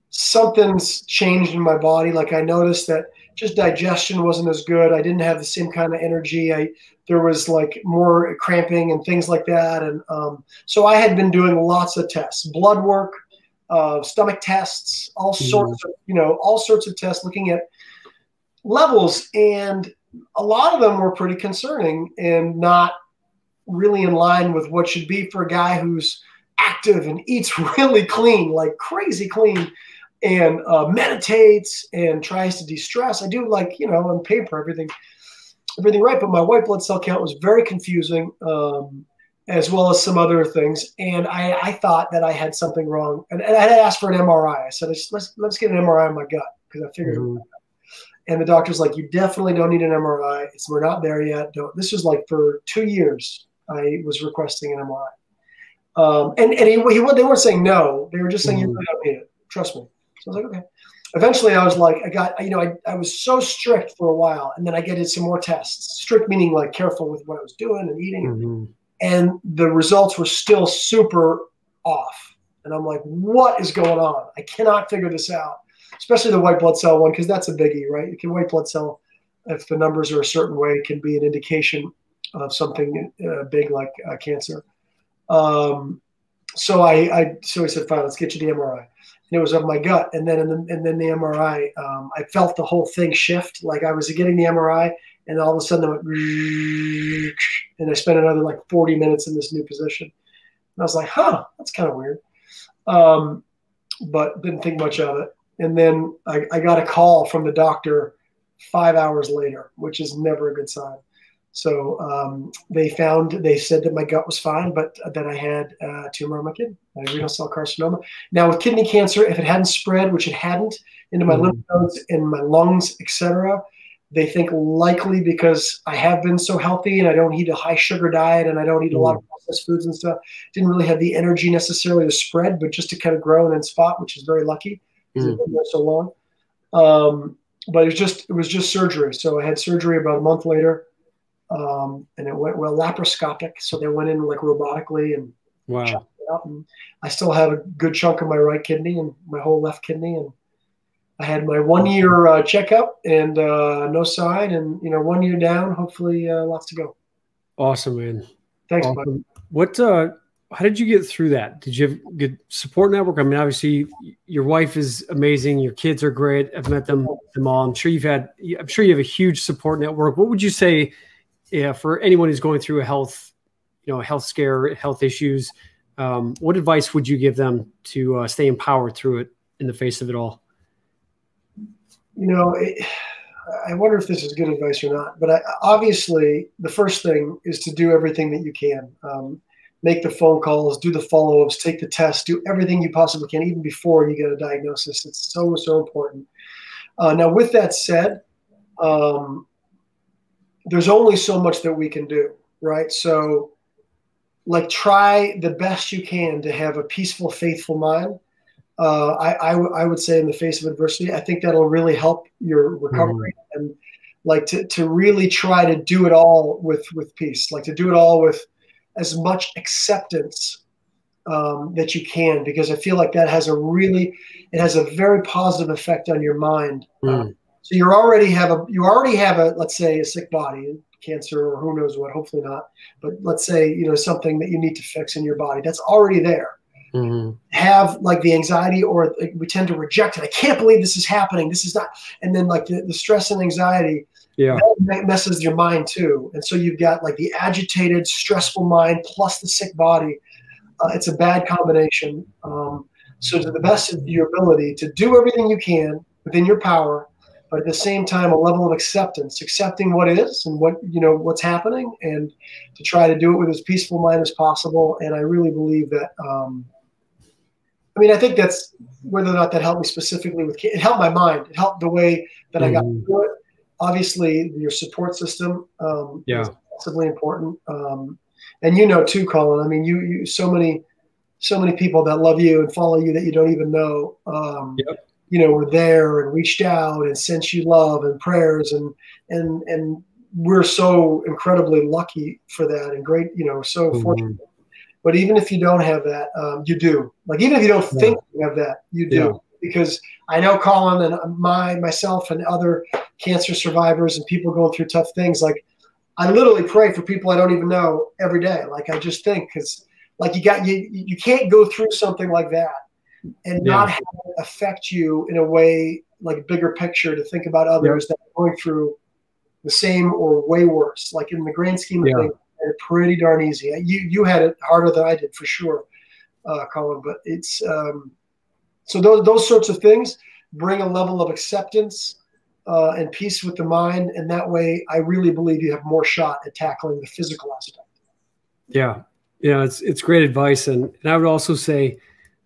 something's changed in my body. Like I noticed that just digestion wasn't as good. I didn't have the same kind of energy. I there was like more cramping and things like that, and um, so I had been doing lots of tests, blood work uh, stomach tests, all mm-hmm. sorts of you know all sorts of tests looking at levels, and a lot of them were pretty concerning and not really in line with what should be for a guy who's active and eats really clean, like crazy clean, and uh, meditates and tries to de-stress. I do like you know on paper everything everything right, but my white blood cell count was very confusing. Um, as well as some other things. And I, I thought that I had something wrong. And, and I had asked for an MRI. I said, let's, let's get an MRI on my gut because I figured. Mm-hmm. And the doctor's like, you definitely don't need an MRI. It's, we're not there yet. Don't. This was like for two years. I was requesting an MRI. Um, and and he, he, they weren't saying no. They were just saying, mm-hmm. you really don't need it. Trust me. So I was like, okay. Eventually, I was like, I got, you know, I, I was so strict for a while. And then I get some more tests. Strict meaning like careful with what I was doing and eating. Mm-hmm and the results were still super off. And I'm like, what is going on? I cannot figure this out, especially the white blood cell one, because that's a biggie, right? You can white blood cell, if the numbers are a certain way, can be an indication of something uh, big like uh, cancer. Um, so I, I, so I said, fine, let's get you the MRI. It was of my gut, and then the, and then the MRI, um, I felt the whole thing shift. Like I was getting the MRI, and all of a sudden, I went, and I spent another like 40 minutes in this new position. And I was like, huh, that's kind of weird. Um, but didn't think much of it. And then I, I, got a call from the doctor five hours later, which is never a good sign. So um, they found, they said that my gut was fine, but that I had a tumor on my kidney, renal cell carcinoma. Now with kidney cancer, if it hadn't spread, which it hadn't, into my mm-hmm. lymph nodes and my lungs, etc., they think likely because I have been so healthy and I don't eat a high sugar diet and I don't eat a lot of mm. processed foods and stuff. Didn't really have the energy necessarily to spread, but just to kind of grow and then spot, which is very lucky because mm. it's been there so long. Um, but it was just it was just surgery. So I had surgery about a month later, um, and it went well laparoscopic. So they went in like robotically and wow. And I still have a good chunk of my right kidney and my whole left kidney and I had my one year uh, checkup and uh, no sign, and you know, one year down. Hopefully, uh, lots to go. Awesome, man. Thanks, awesome. What uh, how did you get through that? Did you have good support network? I mean, obviously, your wife is amazing. Your kids are great. I've met them them all. I'm sure you've had. I'm sure you have a huge support network. What would you say, yeah, for anyone who's going through a health, you know, health scare, health issues? Um, what advice would you give them to uh, stay empowered through it in the face of it all? You know, it, I wonder if this is good advice or not. But I, obviously, the first thing is to do everything that you can. Um, make the phone calls, do the follow ups, take the test, do everything you possibly can, even before you get a diagnosis. It's so, so important. Uh, now, with that said, um, there's only so much that we can do, right? So, like, try the best you can to have a peaceful, faithful mind. Uh, I, I, w- I would say, in the face of adversity, I think that'll really help your recovery mm-hmm. and like to, to really try to do it all with with peace, like to do it all with as much acceptance um, that you can because I feel like that has a really it has a very positive effect on your mind. Mm. Um, so you already have a you already have a let's say a sick body, cancer or who knows what, hopefully not, but let's say you know something that you need to fix in your body that's already there. Mm-hmm. Have like the anxiety, or like, we tend to reject it. I can't believe this is happening. This is not, and then like the, the stress and anxiety yeah that messes your mind too and so you've got like the agitated stressful mind plus the sick body uh, it's a bad combination um, so to the best of your ability to do everything you can within your power but at the same time a level of acceptance accepting what is and what you know what's happening and to try to do it with as peaceful mind as possible and i really believe that um, I mean, I think that's whether or not that helped me specifically with it helped my mind. It helped the way that I got mm. through it obviously your support system um, yeah. is massively important. Um, and you know too, Colin. I mean, you you so many so many people that love you and follow you that you don't even know. Um, yep. You know, we were there and reached out and sent you love and prayers and and and we're so incredibly lucky for that and great. You know, so mm-hmm. fortunate. But even if you don't have that, um, you do. Like even if you don't yeah. think you have that, you do. Yeah. Because I know Colin and my myself and other cancer survivors and people going through tough things. Like I literally pray for people I don't even know every day. Like I just think because like you got you you can't go through something like that and yeah. not have it affect you in a way like bigger picture to think about others yeah. that are going through the same or way worse. Like in the grand scheme of yeah. things, pretty darn easy. You you had it harder than I did for sure, uh, Colin. But it's um, so those those sorts of things bring a level of acceptance uh, and peace with the mind. And that way, I really believe you have more shot at tackling the physical aspect. Yeah. Yeah. It's, it's great advice. And, and I would also say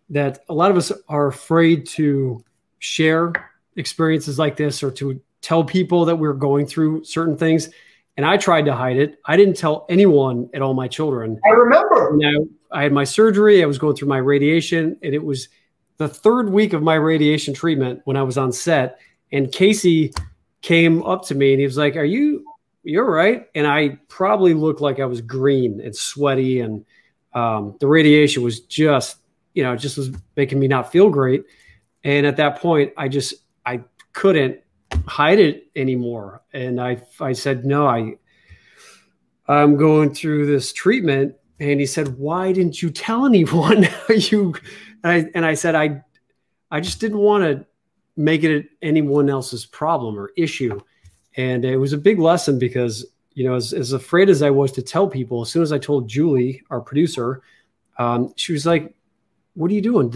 that a lot of us are afraid to share experiences like this or to tell people that we're going through certain things. And I tried to hide it. I didn't tell anyone at all my children. I remember. You I had my surgery. I was going through my radiation, and it was the third week of my radiation treatment when I was on set and Casey came up to me and he was like, "Are you you're right?" And I probably looked like I was green and sweaty, and um, the radiation was just you know it just was making me not feel great. And at that point, I just I couldn't hide it anymore, and I I said no, I I'm going through this treatment. And he said, "Why didn't you tell anyone?" you and I and I said, "I I just didn't want to make it anyone else's problem or issue. And it was a big lesson because, you know, as, as afraid as I was to tell people, as soon as I told Julie, our producer, um, she was like, What are you doing?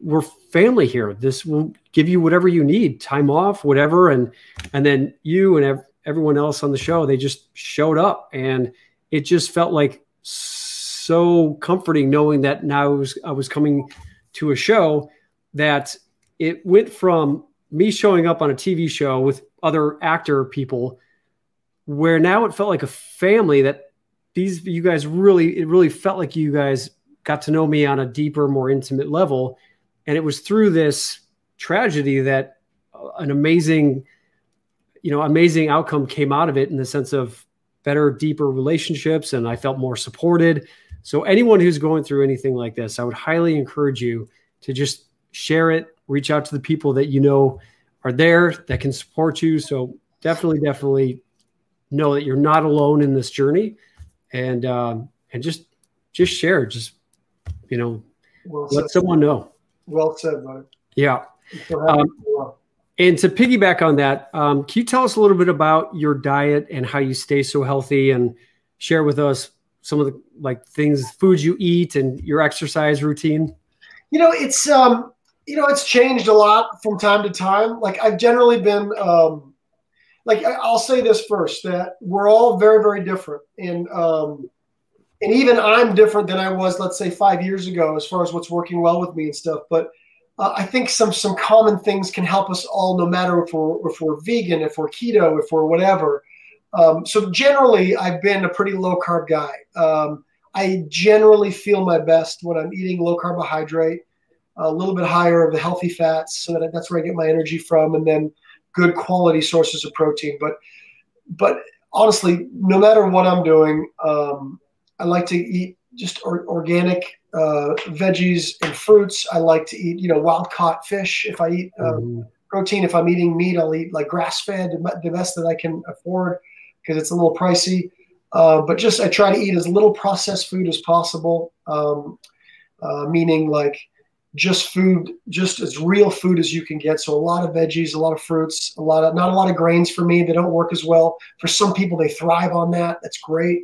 we're family here. This will give you whatever you need, time off, whatever. And and then you and ev- everyone else on the show, they just showed up, and it just felt like so comforting knowing that now I was I was coming to a show that it went from me showing up on a TV show with other actor people where now it felt like a family that these you guys really it really felt like you guys got to know me on a deeper more intimate level and it was through this tragedy that uh, an amazing you know amazing outcome came out of it in the sense of better deeper relationships and I felt more supported so anyone who's going through anything like this I would highly encourage you to just share it reach out to the people that you know are there that can support you. So definitely, definitely know that you're not alone in this journey, and um, and just just share. Just you know, Well let said. someone know. Well said, bud. Yeah. Um. And to piggyback on that, um, can you tell us a little bit about your diet and how you stay so healthy, and share with us some of the like things, foods you eat, and your exercise routine? You know, it's um, you know, it's changed a lot from time to time. Like I've generally been um, like I'll say this first that we're all very very different, and um, and even I'm different than I was, let's say, five years ago, as far as what's working well with me and stuff. But uh, I think some some common things can help us all, no matter if we're if we're vegan, if we're keto, if we're whatever. Um, so generally, I've been a pretty low carb guy. Um, I generally feel my best when I'm eating low carbohydrate, a little bit higher of the healthy fats, so that that's where I get my energy from, and then good quality sources of protein. But but honestly, no matter what I'm doing, um, I like to eat just or, organic uh, veggies and fruits. I like to eat, you know, wild caught fish. If I eat uh, Mhm. protein, if I'm eating meat, I'll eat like grass fed, the best that I can afford because it's a little pricey. Uh, but just I try to eat as little processed food as possible, um, uh, meaning like just food, just as real food as you can get. So a lot of veggies, a lot of fruits, a lot of not a lot of grains for me. They don't work as well. For some people, they thrive on that. That's great.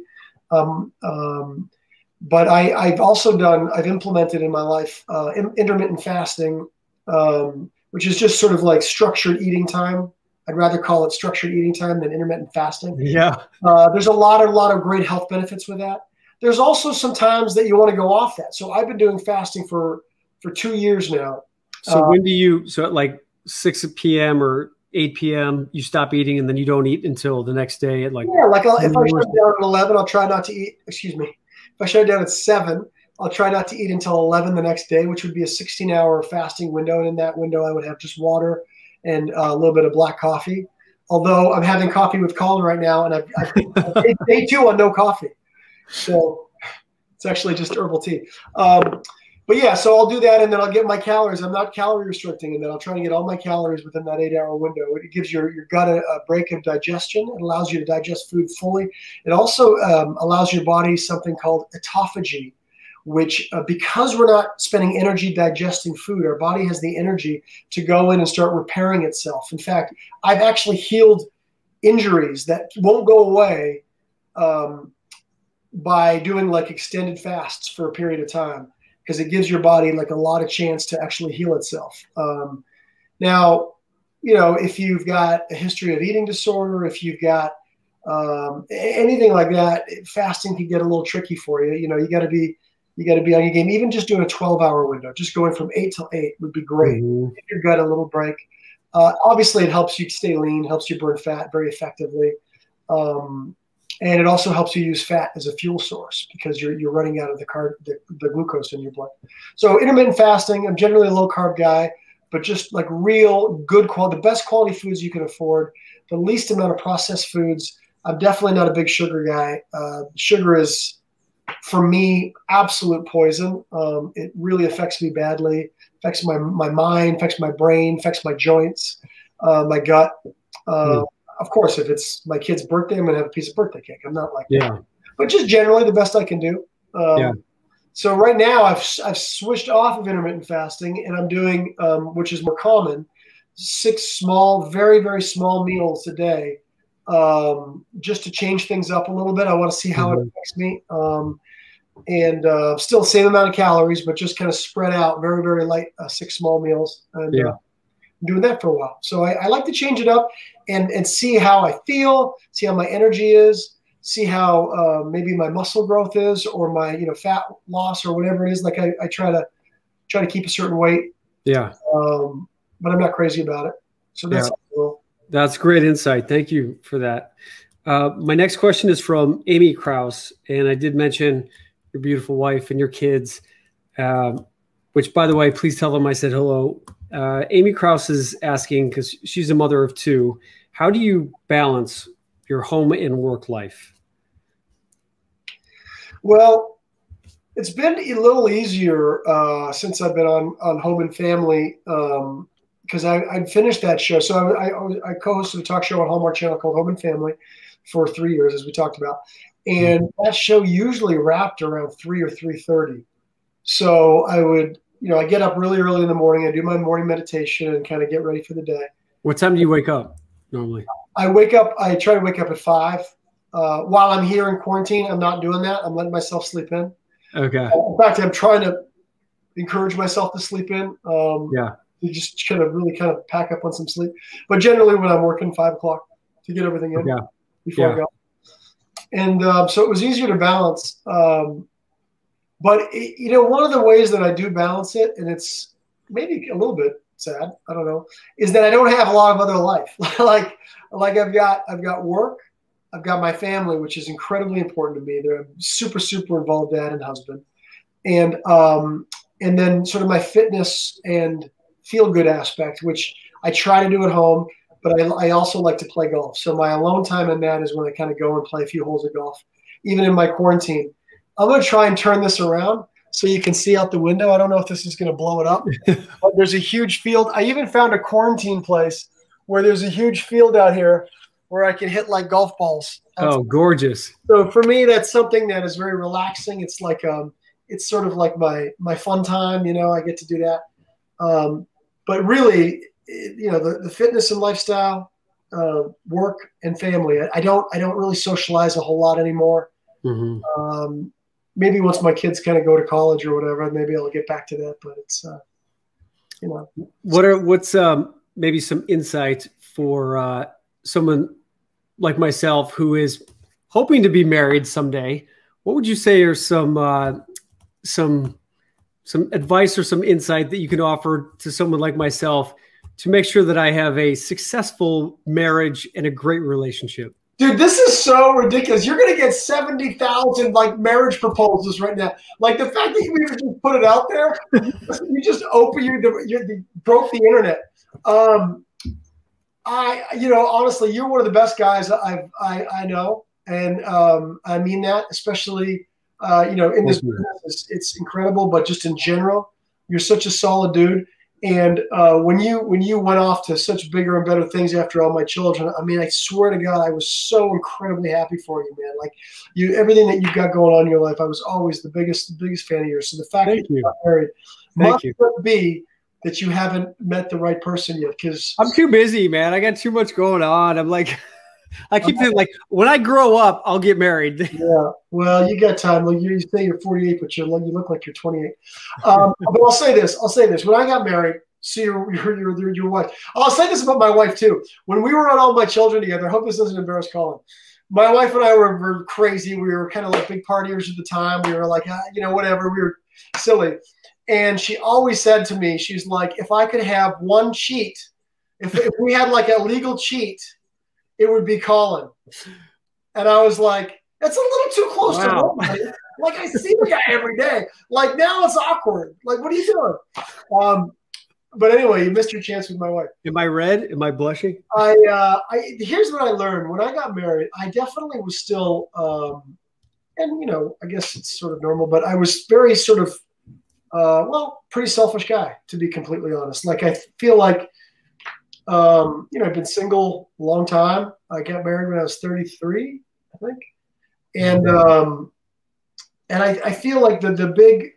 Um, um, but I, I've also done, I've implemented in my life uh, in- intermittent fasting, um, which is just sort of like structured eating time. I'd rather call it structured eating time than intermittent fasting. Yeah. Uh, there's a lot, a lot of great health benefits with that. There's also some times that you want to go off that. So I've been doing fasting for for two years now. So Uh, when do you? So at like six p.m. or eight p.m. you stop eating, and then you don't eat until the next day at like. Yeah, like I'll, if I shut down at 11, I'll try not to eat. Excuse me. If I shut down at seven, I'll try not to eat until 11 the next day, which would be a 16 hour fasting window. And in that window, I would have just water and uh, a little bit of black coffee. Although I'm having coffee with Colin right now, and I've, I've, I've day- day two on no coffee. So it's actually just herbal tea. Um, but yeah, so I'll do that, and then I'll get my calories. I'm not calorie restricting, and then I'll try to get all my calories within that eight-hour window. It gives your your gut a, a break of digestion. It allows you to digest food fully. It also um, allows your body something called autophagy, which uh, because we're not spending energy digesting food, our body has the energy to go in and start repairing itself. In fact, I've actually healed injuries that won't go away um, by doing like extended fasts for a period of time because it gives your body like a lot of chance to actually heal itself. Um, now, you know, if you've got a history of eating disorder, if you've got um, anything like that, fasting can get a little tricky for you. You know, you got to be you got to be on your game. Even just doing a 12 hour window, just going from eight till eight would be great. Mhm. Give your gut a little break. Uh, obviously, it helps you stay lean, helps you burn fat very effectively. Um, and it also helps you use fat as a fuel source because you're you're running out of the carb the, the glucose in your blood. So intermittent fasting, I'm generally a low carb guy, but just like real good quality, the best quality foods you can afford, the least amount of processed foods. I'm definitely not a big sugar guy. Uh, sugar is for me absolute poison. Um, it really affects me badly. Affects my my mind, affects my brain, affects my joints, uh, my gut. Uh, Of course, if it's my kid's birthday, I'm gonna have a piece of birthday cake. I'm not like that Yeah. but just generally the best I can do. Um, Yeah. So right now I've I've switched off of intermittent fasting and I'm doing um, which is more common, six small, very very small meals a day, um, just to change things up a little bit. I want to see how it Mhm. affects me, um, and uh, still the same amount of calories, but just kind of spread out, very very light, uh, six small meals. And, Yeah. uh, doing that for a while. So I, I like to change it up and and see how I feel, see how my energy is see how uh, maybe my muscle growth is or my you know fat loss or whatever it is like i, I try to try to keep a certain weight Yeah. um, but i'm not crazy about it so that's cool. That's great insight. Thank you for that. Uh, my next question is from Amy Kraus, and I did mention your beautiful wife and your kids. Um, which, by the way, please tell them I said hello. Uh, Amy Kraus is asking because she's a mother of two. How do you balance your home and work life? well it's been a little easier uh, since i've been on on home and family because I, I'd finished that show so I, I, I co-hosted a talk show on hallmark channel called home and family for three years as we talked about and that show usually wrapped around three or three thirty. So I would, you know, I get up really early in the morning. I do my morning meditation and kind of get ready for the day. What time do you wake up normally? I wake up. I try to wake up at five. Uh, while I'm here in quarantine, I'm not doing that. I'm letting myself sleep in. Okay. In fact, I'm trying to encourage myself to sleep in. Um, yeah. To just kind of really kind of pack up on some sleep. But generally, when I'm working five o'clock to get everything in yeah. before yeah. I go. And um, so it was easier to balance. Um, but it, you know, one of the ways that I do balance it, and it's maybe a little bit sad, I don't know, is that I don't have a lot of other life. like, like I've got, I've got work, I've got my family, which is incredibly important to me. They're a super, super involved dad and husband, and um, and then sort of my fitness and feel good aspect, which I try to do at home, but I, I also like to play golf. So my alone time in that is when I kind of go and play a few holes of golf, even in my quarantine. I'm going to try and turn this around so you can see out the window. I don't know if this is going to blow it up, but there's a huge field. I even found a quarantine place where there's a huge field out here where I can hit like golf balls. Oh, gorgeous. So for me, that's something that is very relaxing. It's like, um, it's sort of like my, my fun time, you know, I get to do that. Um, but really, you know, the, the fitness and lifestyle, uh, work and family. I, I, don't, I don't really socialize a whole lot anymore. Mm-hmm. Um, maybe once my kids kind of go to college or whatever, maybe I'll get back to that. But it's, uh, you know, what are what's um, maybe some insight for uh, someone like myself who is hoping to be married someday? What would you say are some uh, some some advice or some insight that you can offer to someone like myself to make sure that I have a successful marriage and a great relationship? Dude, this is so ridiculous. You're gonna get seventy thousand like marriage proposals right now. Like the fact that you even just put it out there, you just open you you broke the internet. Um, I, you know, honestly, you're one of the best guys I I, I know, and um, I mean that, especially uh, you know in this business, it's, it's incredible. But just in general, you're such a solid dude. And uh, when you when you went off to such bigger and better things after all my children, I mean, I swear to God, I was so incredibly happy for you, man. Like you, everything that you've got going on in your life, I was always the biggest, the biggest fan of yours. So the fact Thank that you you got married Thank must you. be that you haven't met the right person yet. Because I'm too busy, man. I got too much going on. I'm like, I keep thinking like when I grow up, I'll get married. yeah, well, you got time. Like you, say you're 48, but you look you look like you're 28. Um, but I'll say this. I'll say this. When I got married, see your your, your your wife. I'll say this about my wife too. When we were on all my children together, I hope this doesn't embarrass Colin. My wife and I were, were crazy. We were kind of like big partiers at the time. We were like, ah, you know, whatever. We were silly. And she always said to me, she's like, if I could have one cheat, if, if we had like a legal cheat, it would be Colin. And I was like, that's a little too close Wow. to home. Like I see the guy every day. Like now it's awkward. Like what are you doing? Um, but anyway, you missed your chance with my wife. Am I red? Am I blushing? I, uh, I here's what I learned when I got married. I definitely was still, um, and you know, I guess it's sort of normal, but I was very sort of, uh, well, pretty selfish guy to be completely honest. Like I feel like, um, you know, I've been single a long time. I got married when I was 33, I think, and um, and I, I feel like the the big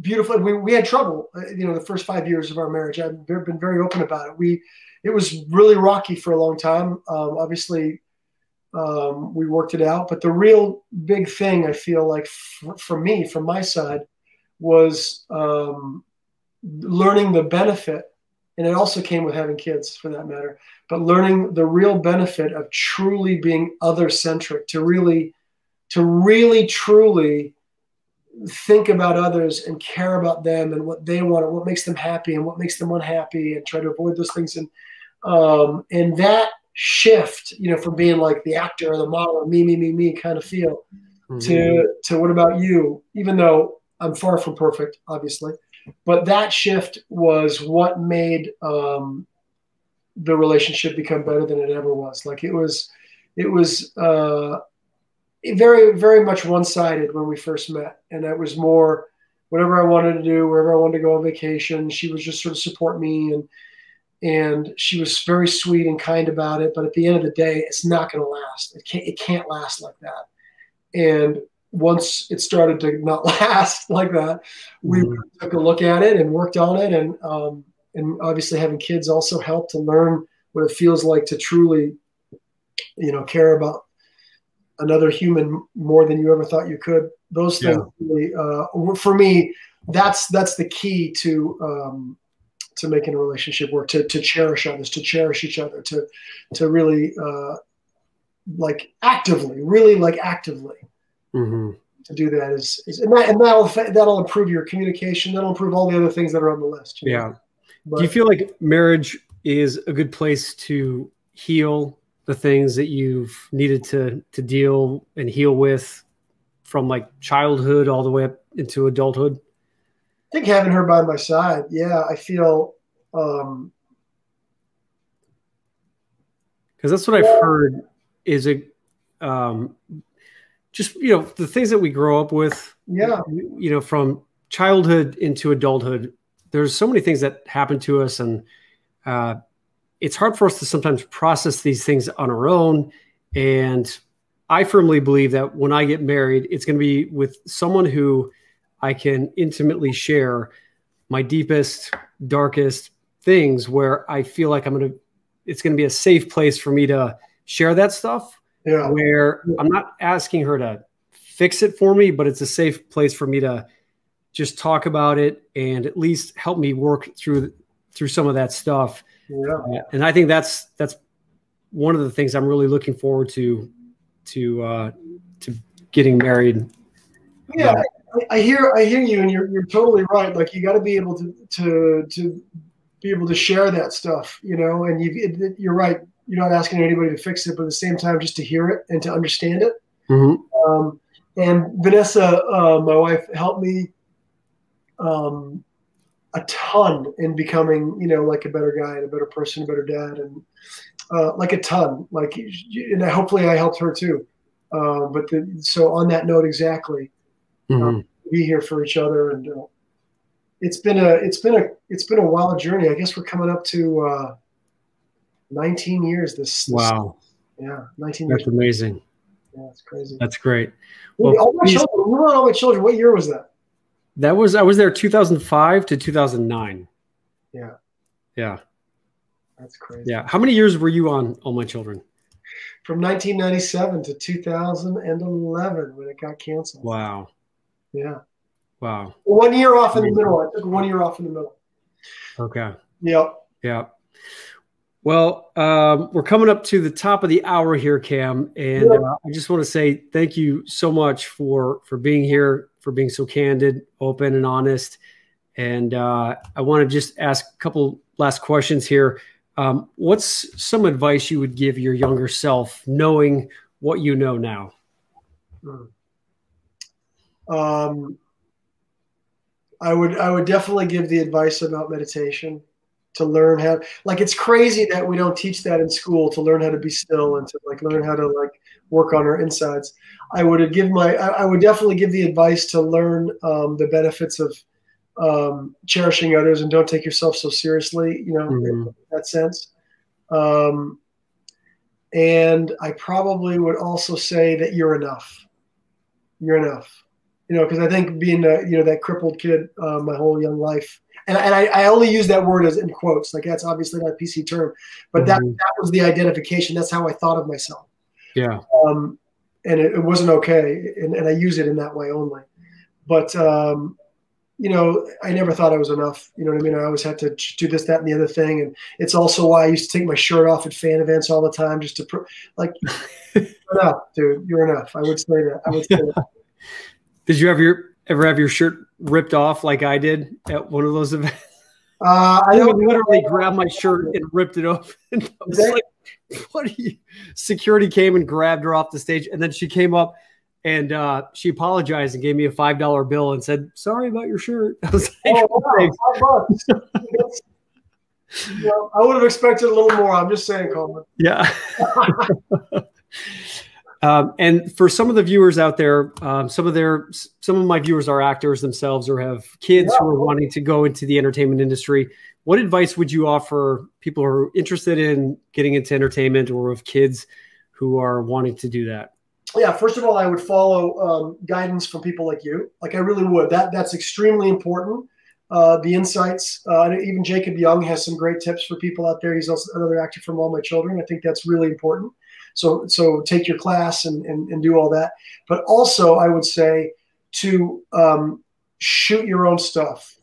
beautiful. We, we had trouble, uh, you know, the first five years of our marriage. I've been very open about it. We, it was really rocky for a long time. Um, obviously, um, we worked it out, but the real big thing I feel like for, for me, from my side, was um, learning the benefit, and it also came with having kids, for that matter. But learning the real benefit of truly being other centric, to really, to really truly think about others and care about them and what they want and what makes them happy and what makes them unhappy and try to avoid those things and um, and that shift you know from being like the actor or the model me me me me kind of feel Mm-hmm. to to what about you even though i'm far from perfect obviously but that shift was what made um, the relationship become better than it ever was. Like it was it was uh, very very much one-sided when we first met. And it was more whatever i wanted to do wherever i wanted to go on vacation she was just sort of support me. And and she was very sweet and kind about it. But at the end of the day it's not going to last. It can't, it can't last like that. And once it started to not last like that, we mm-hmm. took a look at it and worked on it, and um, and obviously having kids also helped to learn what it feels like to truly, you know, care about another human more than you ever thought you could. Those things, yeah. really, uh, for me, that's that's the key to um, to making a relationship work. To to cherish others, to cherish each other, to to really uh, like actively, really like actively. Mm-hmm. To do that is, is and, that, and that'll that'll improve your communication. That'll improve all the other things that are on the list. Know? Yeah. But, do you feel like marriage is a good place to heal the things that you've needed to to deal and heal with from like childhood all the way up into adulthood? I think having her by my side, yeah, I feel um because that's what I've heard is a um just you know the things that we grow up with yeah. you know from childhood into adulthood there's so many things that happen to us and uh, it's hard for us to sometimes process these things on our own. And i firmly believe that when i get married it's going to be with someone who i can intimately share my deepest darkest things where i feel like i'm going to it's going to be a safe place for me to share that stuff yeah. where I'm not asking her to fix it for me, but it's a safe place for me to just talk about it and at least help me work through through some of that stuff. Yeah. Uh, and I think that's that's one of the things I'm really looking forward to to uh, to getting married. Yeah, I, I hear I hear you, and you're you're totally right. Like you got to be able to to to be able to share that stuff, you know. And you you're right you're not asking anybody to fix it, but at the same time, just to hear it and to understand it. Mm-hmm. Um, and Vanessa, uh, my wife, helped me um, a ton in becoming, you know, like a better guy and a better person, a better dad, and uh, like a ton. Like, and hopefully, I helped her too. Uh, but the, so on that note, exactly, mm-hmm. um, be here for each other, and uh, it's been a it's been a it's been a wild journey. I guess we're coming up to uh, 19 years. This, this wow, yeah, 19. That's years. amazing. Yeah, that's crazy. That's great. Well, all my children. We were all my children. What year was that? That was I was there 2005 to 2009. Yeah. Yeah. That's crazy. Yeah. How many years were you on All My Children? From 1997 to 2011 when it got canceled. Wow. Yeah. Wow. One year off in the middle. I took one year off in the middle. Okay. Yep. Yeah. Well, um, we're coming up to the top of the hour here, Cam, and uh, I just want to say thank you so much for for being here, for being so candid, open, and honest. And uh, I want to just ask a couple last questions here. Um, what's some advice you would give your younger self, knowing what you know now? Hmm. Um, I would I would definitely give the advice about meditation to learn how like it's crazy that we don't teach that in school to learn how to be still and to like learn how to like work on our insides. I would give my i, would definitely give the advice to learn um, the benefits of um, cherishing others and don't take yourself so seriously you know mm-hmm. in that sense. Um, and i probably would also say that you're enough. You're enough. You know because i think being a, you know that crippled kid uh, my whole young life and, and I, I, only use that word as in quotes, like that's obviously not a PC term, but mm-hmm. that that was the identification. That's how I thought of myself. Yeah. Um, and it, it, wasn't okay, and, and I use it in that way only. But um, you know, I never thought I was enough. You know what I mean? I always had to do this, that, and the other thing. And it's also why I used to take my shirt off at fan events all the time, just to pr- like, enough, dude. You're enough. I would say that. I would say that. Did you have your ever have your shirt ripped off like I did at one of those events? Uh, I don't literally grabbed my shirt and ripped it off. And I was like, what? Security came and grabbed her off the stage. And then she came up and uh, she apologized and gave me a $5 bill and said, sorry about your shirt. I was like, oh, wow, I would have expected a little more. I'm just saying, Coleman. Yeah. Um, and for some of the viewers out there, um, some of their some of my viewers are actors themselves or have kids yeah. who are wanting to go into the entertainment industry. What advice would you offer people who are interested in getting into entertainment or of kids who are wanting to do that? yeah, first of all, I would follow um, guidance from people like you. Like I really would. That that's extremely important. Uh, the insights. Uh, even Jacob Young has some great tips for people out there. He's also another actor from All My Children. I think that's really important. So so take your class and and, and do all that. But also, I would say to um, shoot your own stuff,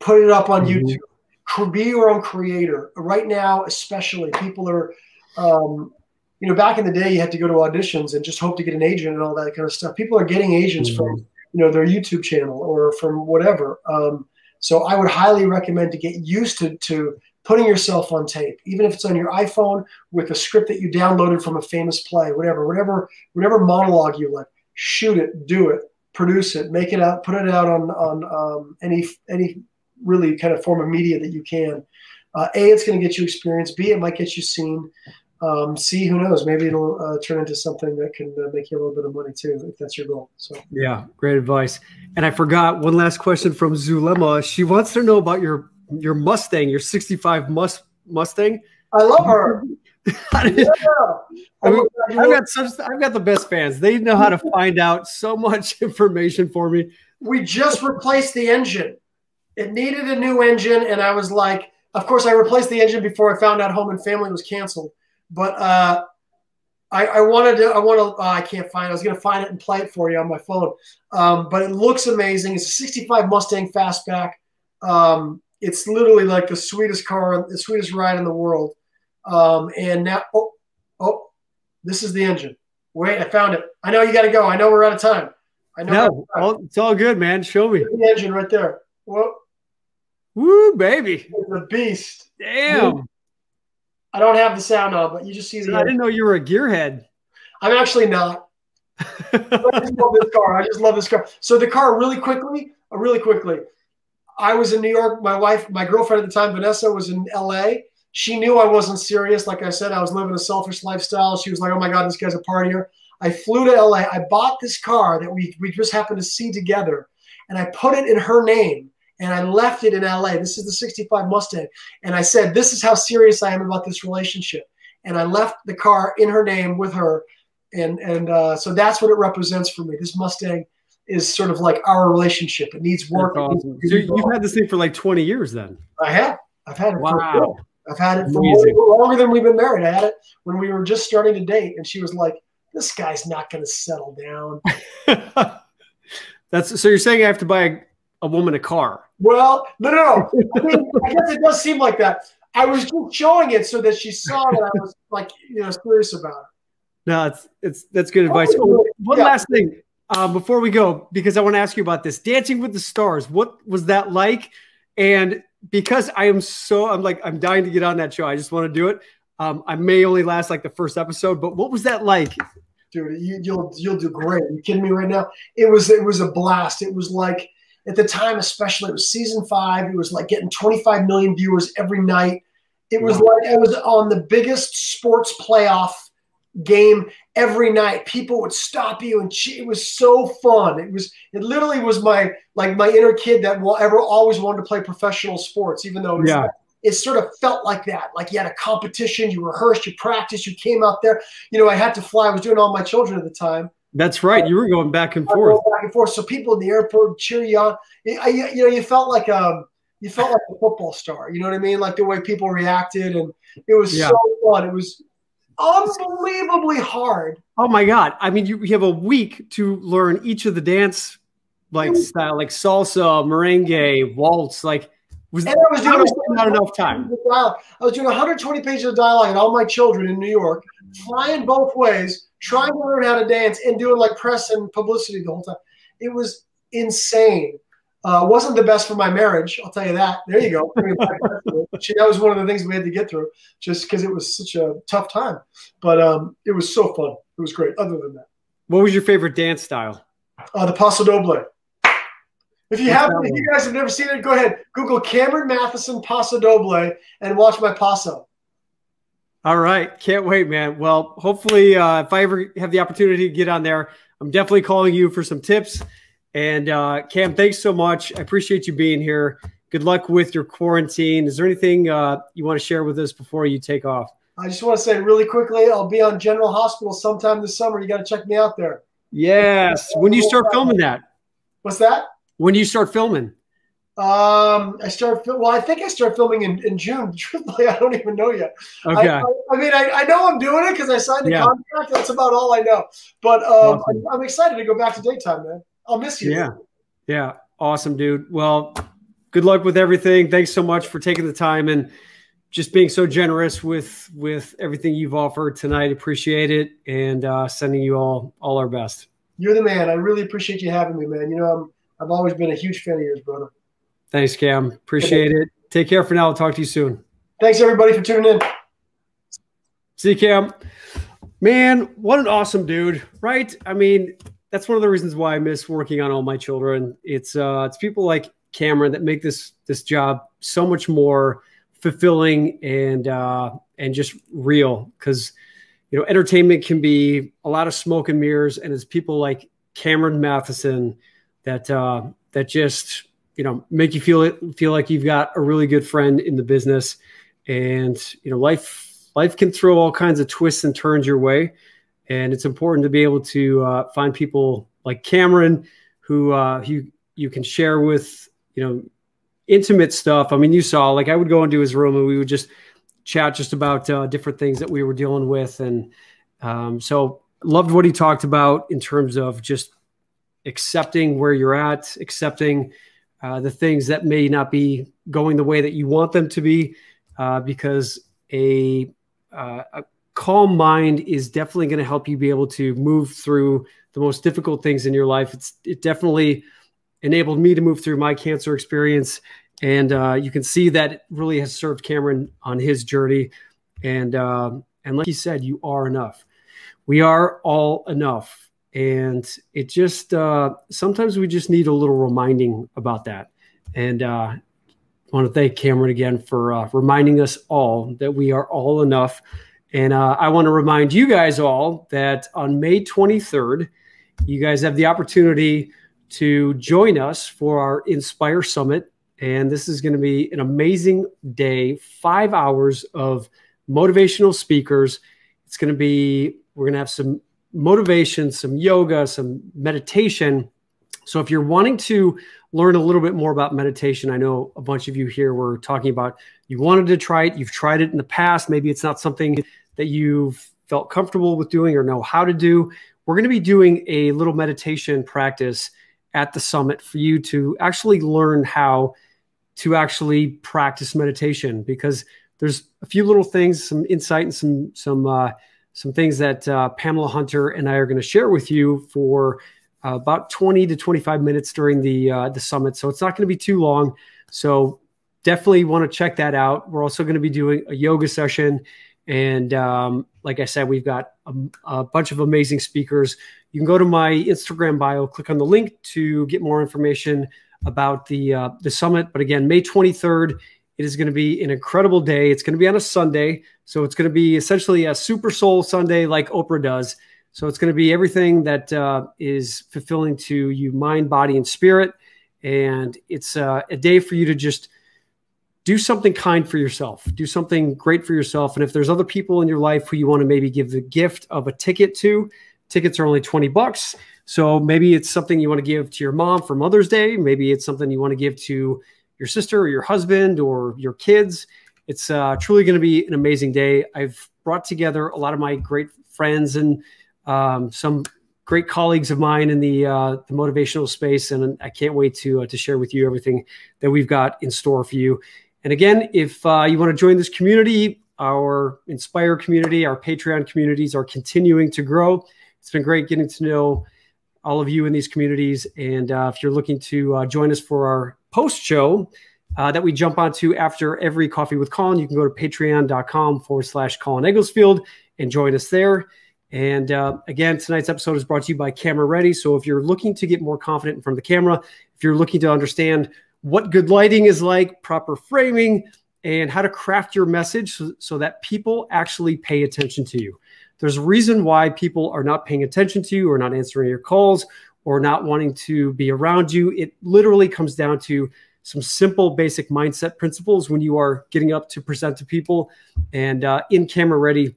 put it up on mm-hmm. YouTube, be your own creator. Right now, especially, people are. Um, you know, back in the day, you had to go to auditions and just hope to get an agent and all that kind of stuff. People are getting agents mm-hmm. from, you know, their YouTube channel or from whatever. Um, so I would highly recommend to get used to, to putting yourself on tape, even if it's on your iPhone with a script that you downloaded from a famous play, whatever, whatever, whatever monologue you like, shoot it, do it, produce it, make it out, put it out on on um, any any really kind of form of media that you can. Uh, a, it's going to get you experience. B, it might get you seen. Um, see who knows? Maybe it'll uh, turn into something that can uh, make you a little bit of money too if that's your goal so. Yeah great advice. And i forgot one last question from zulema. She wants to know about your your mustang your 65 must mustang i love her yeah. I mean, I've got such I've got the best fans. They know how to find out so much information for me. We just replaced the engine. It needed a new engine, and I was like, of course, I replaced the engine before I found out Home and Family was canceled. But uh, I, I, wanted to. I want to. Oh, I can't find. it. I was going to find it and play it for you on my phone. Um, but it looks amazing. It's a '65 Mustang Fastback. Um, it's literally like the sweetest car, the sweetest ride in the world. Um, and now, oh, oh, this is the engine. Wait, I found it. I know you got to go. I know we're out of time. I know. No, it's all good, man. Show me the engine right there. Whoa. Woo, baby. The beast. Damn. I don't have the sound on, but you just see the. I didn't know you were a gearhead. I'm actually not. I just love this car. I just love this car. So the car, really quickly, uh, really quickly. I was in New York. My wife, my girlfriend at the time, Vanessa, was in L.A. She knew I wasn't serious. Like I said, I was living a selfish lifestyle. She was like, "Oh my God, this guy's a partier." I flew to LA. I bought this car that we, we just happened to see together, and I put it in her name and I left it in LA. This is the 65 Mustang. And I said, This is how serious I am about this relationship. And I left the car in her name with her. And, and uh, so that's what it represents for me. This Mustang is sort of like our relationship. It needs work. Awesome. so you've had this thing for like 20 years then? I have. I've had it wow. for I've had it for longer than we've been married. I had it when we were just starting to date, and she was like, "This guy's not going to settle down." That's so. You're saying I have to buy a woman a car? Well, no, no, no. I, mean, I guess it does seem like that. I was just showing it so that she saw that I was like, you know, serious about it. No, it's it's that's good advice. Oh, one yeah. last thing um, before we go, because I want to ask you about this Dancing with the Stars. What was that like? And because I am so, I'm like, I'm dying to get on that show. I just want to do it. Um, I may only last like the first episode, but what was that like? Dude, you, you'll you'll do great. Are you kidding me right now? It was it was a blast. It was like at the time, especially, it was season five. It was like getting 25 million viewers every night. It was wow. like I was on the biggest sports playoff game every night. People would stop you, and it was so fun. It was it literally was my like my inner kid that will ever always wanted to play professional sports, even though it, yeah. it sort of felt like that. Like you had a competition, you rehearsed, you practiced, you came out there. You know, I had to fly. I was doing all my children at the time. That's right. You were going back and forth. Back and forth. So people in the airport cheer you on. You, you know, you felt like a um, you felt like a football star. You know what I mean? Like the way people reacted, and it was yeah. so fun. It was unbelievably hard. Oh my god! I mean, you, you have a week to learn each of the dance like mm. style, like salsa, merengue, waltz, like. Was, I was doing not enough time. I was doing 120 pages of dialogue and all my children in New York, flying both ways, trying to learn how to dance and doing like press and publicity the whole time. It was insane. Uh, wasn't the best for my marriage, I'll tell you that. There you go. that was one of the things we had to get through, just because it was such a tough time. But um, it was so fun. It was great. Other than that, what was your favorite dance style? Uh, the Paso Doble. If you haven't, if you guys have never seen it, go ahead Google Cameron Mathison Paso Doble and watch my Paso. All right. Can't wait, man. Well, hopefully, uh, if I ever have the opportunity to get on there, I'm definitely calling you for some tips. And uh, Cam, thanks so much. I appreciate you being here. Good luck with your quarantine. Is there anything uh, you want to share with us before you take off? I just want to say really quickly, I'll be on General Hospital sometime this summer. You got to check me out there. Yes. When do you start filming that? What's that? When do you start filming? Um, I start. Well, I think I start filming in, in June. Truthfully, I don't even know yet. Okay. I, I, I mean, I, I know I'm doing it because I signed the Yeah. contract. That's about all I know. But um, Awesome. I'm, I'm excited to go back to daytime, man. I'll miss you. Yeah. Yeah. Awesome, dude. Well, good luck with everything. Thanks so much for taking the time and just being so generous with with everything you've offered tonight. Appreciate it, and uh, sending you all all our best. You're the man. I really appreciate you having me, man. You know, I'm I've always been a huge fan of yours, brother. Thanks, Cam. Appreciate it. Take care for now. I'll talk to you soon. Thanks everybody for tuning in. See you, Cam. Man, what an awesome dude, right? I mean, that's one of the reasons why I miss working on all my children. It's uh it's people like Cameron that make this this job so much more fulfilling and uh and just real. Because you know entertainment can be a lot of smoke and mirrors and it's people like Cameron Mathison that uh that just you know make you feel it feel like you've got a really good friend in the business. And you know life life can throw all kinds of twists and turns your way and it's important to be able to uh, find people like cameron who uh, you you can share with you know intimate stuff. I mean you saw like i would go into his room and we would just chat just about uh, different things that we were dealing with. And um, so loved what he talked about in terms of just accepting where you're at accepting uh, the things that may not be going the way that you want them to be uh, because a, uh, a calm mind is definitely going to help you be able to move through the most difficult things in your life. It's it definitely enabled me to move through my cancer experience, and uh, you can see that it really has served Cameron on his journey. And um and like he said, you are enough. We are all enough, and it just uh, sometimes we just need a little reminding about that. And uh, I want to thank Cameron again for uh, reminding us all that we are all enough. And uh, I want to remind you guys all that on May 23rd, you guys have the opportunity to join us for our Inspire Summit. And this is going to be an amazing day, five hours of motivational speakers. It's going to be, we're going to have some motivation, some yoga, some meditation. So if you're wanting to learn a little bit more about meditation, I know a bunch of you here were talking about you wanted to try it, you've tried it in the past, maybe it's not something that you've felt comfortable with doing or know how to do. We're going to be doing a little meditation practice at the summit for you to actually learn how to actually practice meditation because there's a few little things, some insight and some some uh, some things that uh, Pamela Hunter and I are going to share with you for uh, about 20 to 25 minutes during the uh, the summit. So it's not going to be too long. So definitely want to check that out. We're also going to be doing a yoga session, and um, like I said, we've got a, a bunch of amazing speakers. You can go to my Instagram bio, click on the link to get more information about the uh, the summit. But again, May 23rd. It is going to be an incredible day. It's going to be on a Sunday. So it's going to be essentially a Super Soul Sunday like Oprah does. So it's going to be everything that uh, is fulfilling to you, mind, body, and spirit. And it's uh, a day for you to just do something kind for yourself, do something great for yourself. And if there's other people in your life who you want to maybe give the gift of a ticket to, tickets are only 20 bucks. So maybe it's something you want to give to your mom for Mother's Day. Maybe it's something you want to give to your sister or your husband or your kids. It's uh, truly going to be an amazing day. I've brought together a lot of my great friends and um, some great colleagues of mine in the uh, the motivational space, and I can't wait to uh, to share with you everything that we've got in store for you. And again, if uh, you want to join this community, our Inspire community, our Patreon communities are continuing to grow. It's been great getting to know all of you in these communities. And uh, if you're looking to uh, join us for our post show uh, that we jump onto after every coffee with Colin, you can go to patreon.com forward slash Colin Egglesfield and join us there. And uh, again, tonight's episode is brought to you by Camera Ready. So if you're looking to get more confident in front of the camera, if you're looking to understand what good lighting is like, proper framing, and how to craft your message so, so that people actually pay attention to you. There's a reason why people are not paying attention to you or not answering your calls or not wanting to be around you. It literally comes down to some simple, basic mindset principles when you are getting up to present to people and uh, in camera ready.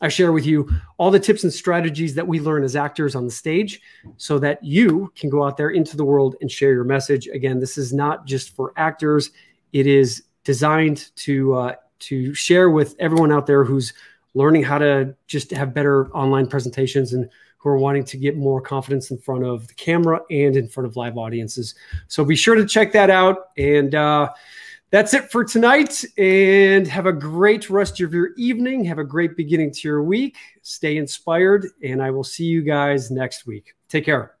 I share with you all the tips and strategies that we learn as actors on the stage so that you can go out there into the world and share your message. Again, this is not just for actors, it is designed to uh, to share with everyone out there who's learning how to just have better online presentations and who are wanting to get more confidence in front of the camera and in front of live audiences. So be sure to check that out. And uh, that's it for tonight. And have a great rest of your evening. Have a great beginning to your week. Stay inspired. And I will see you guys next week. Take care.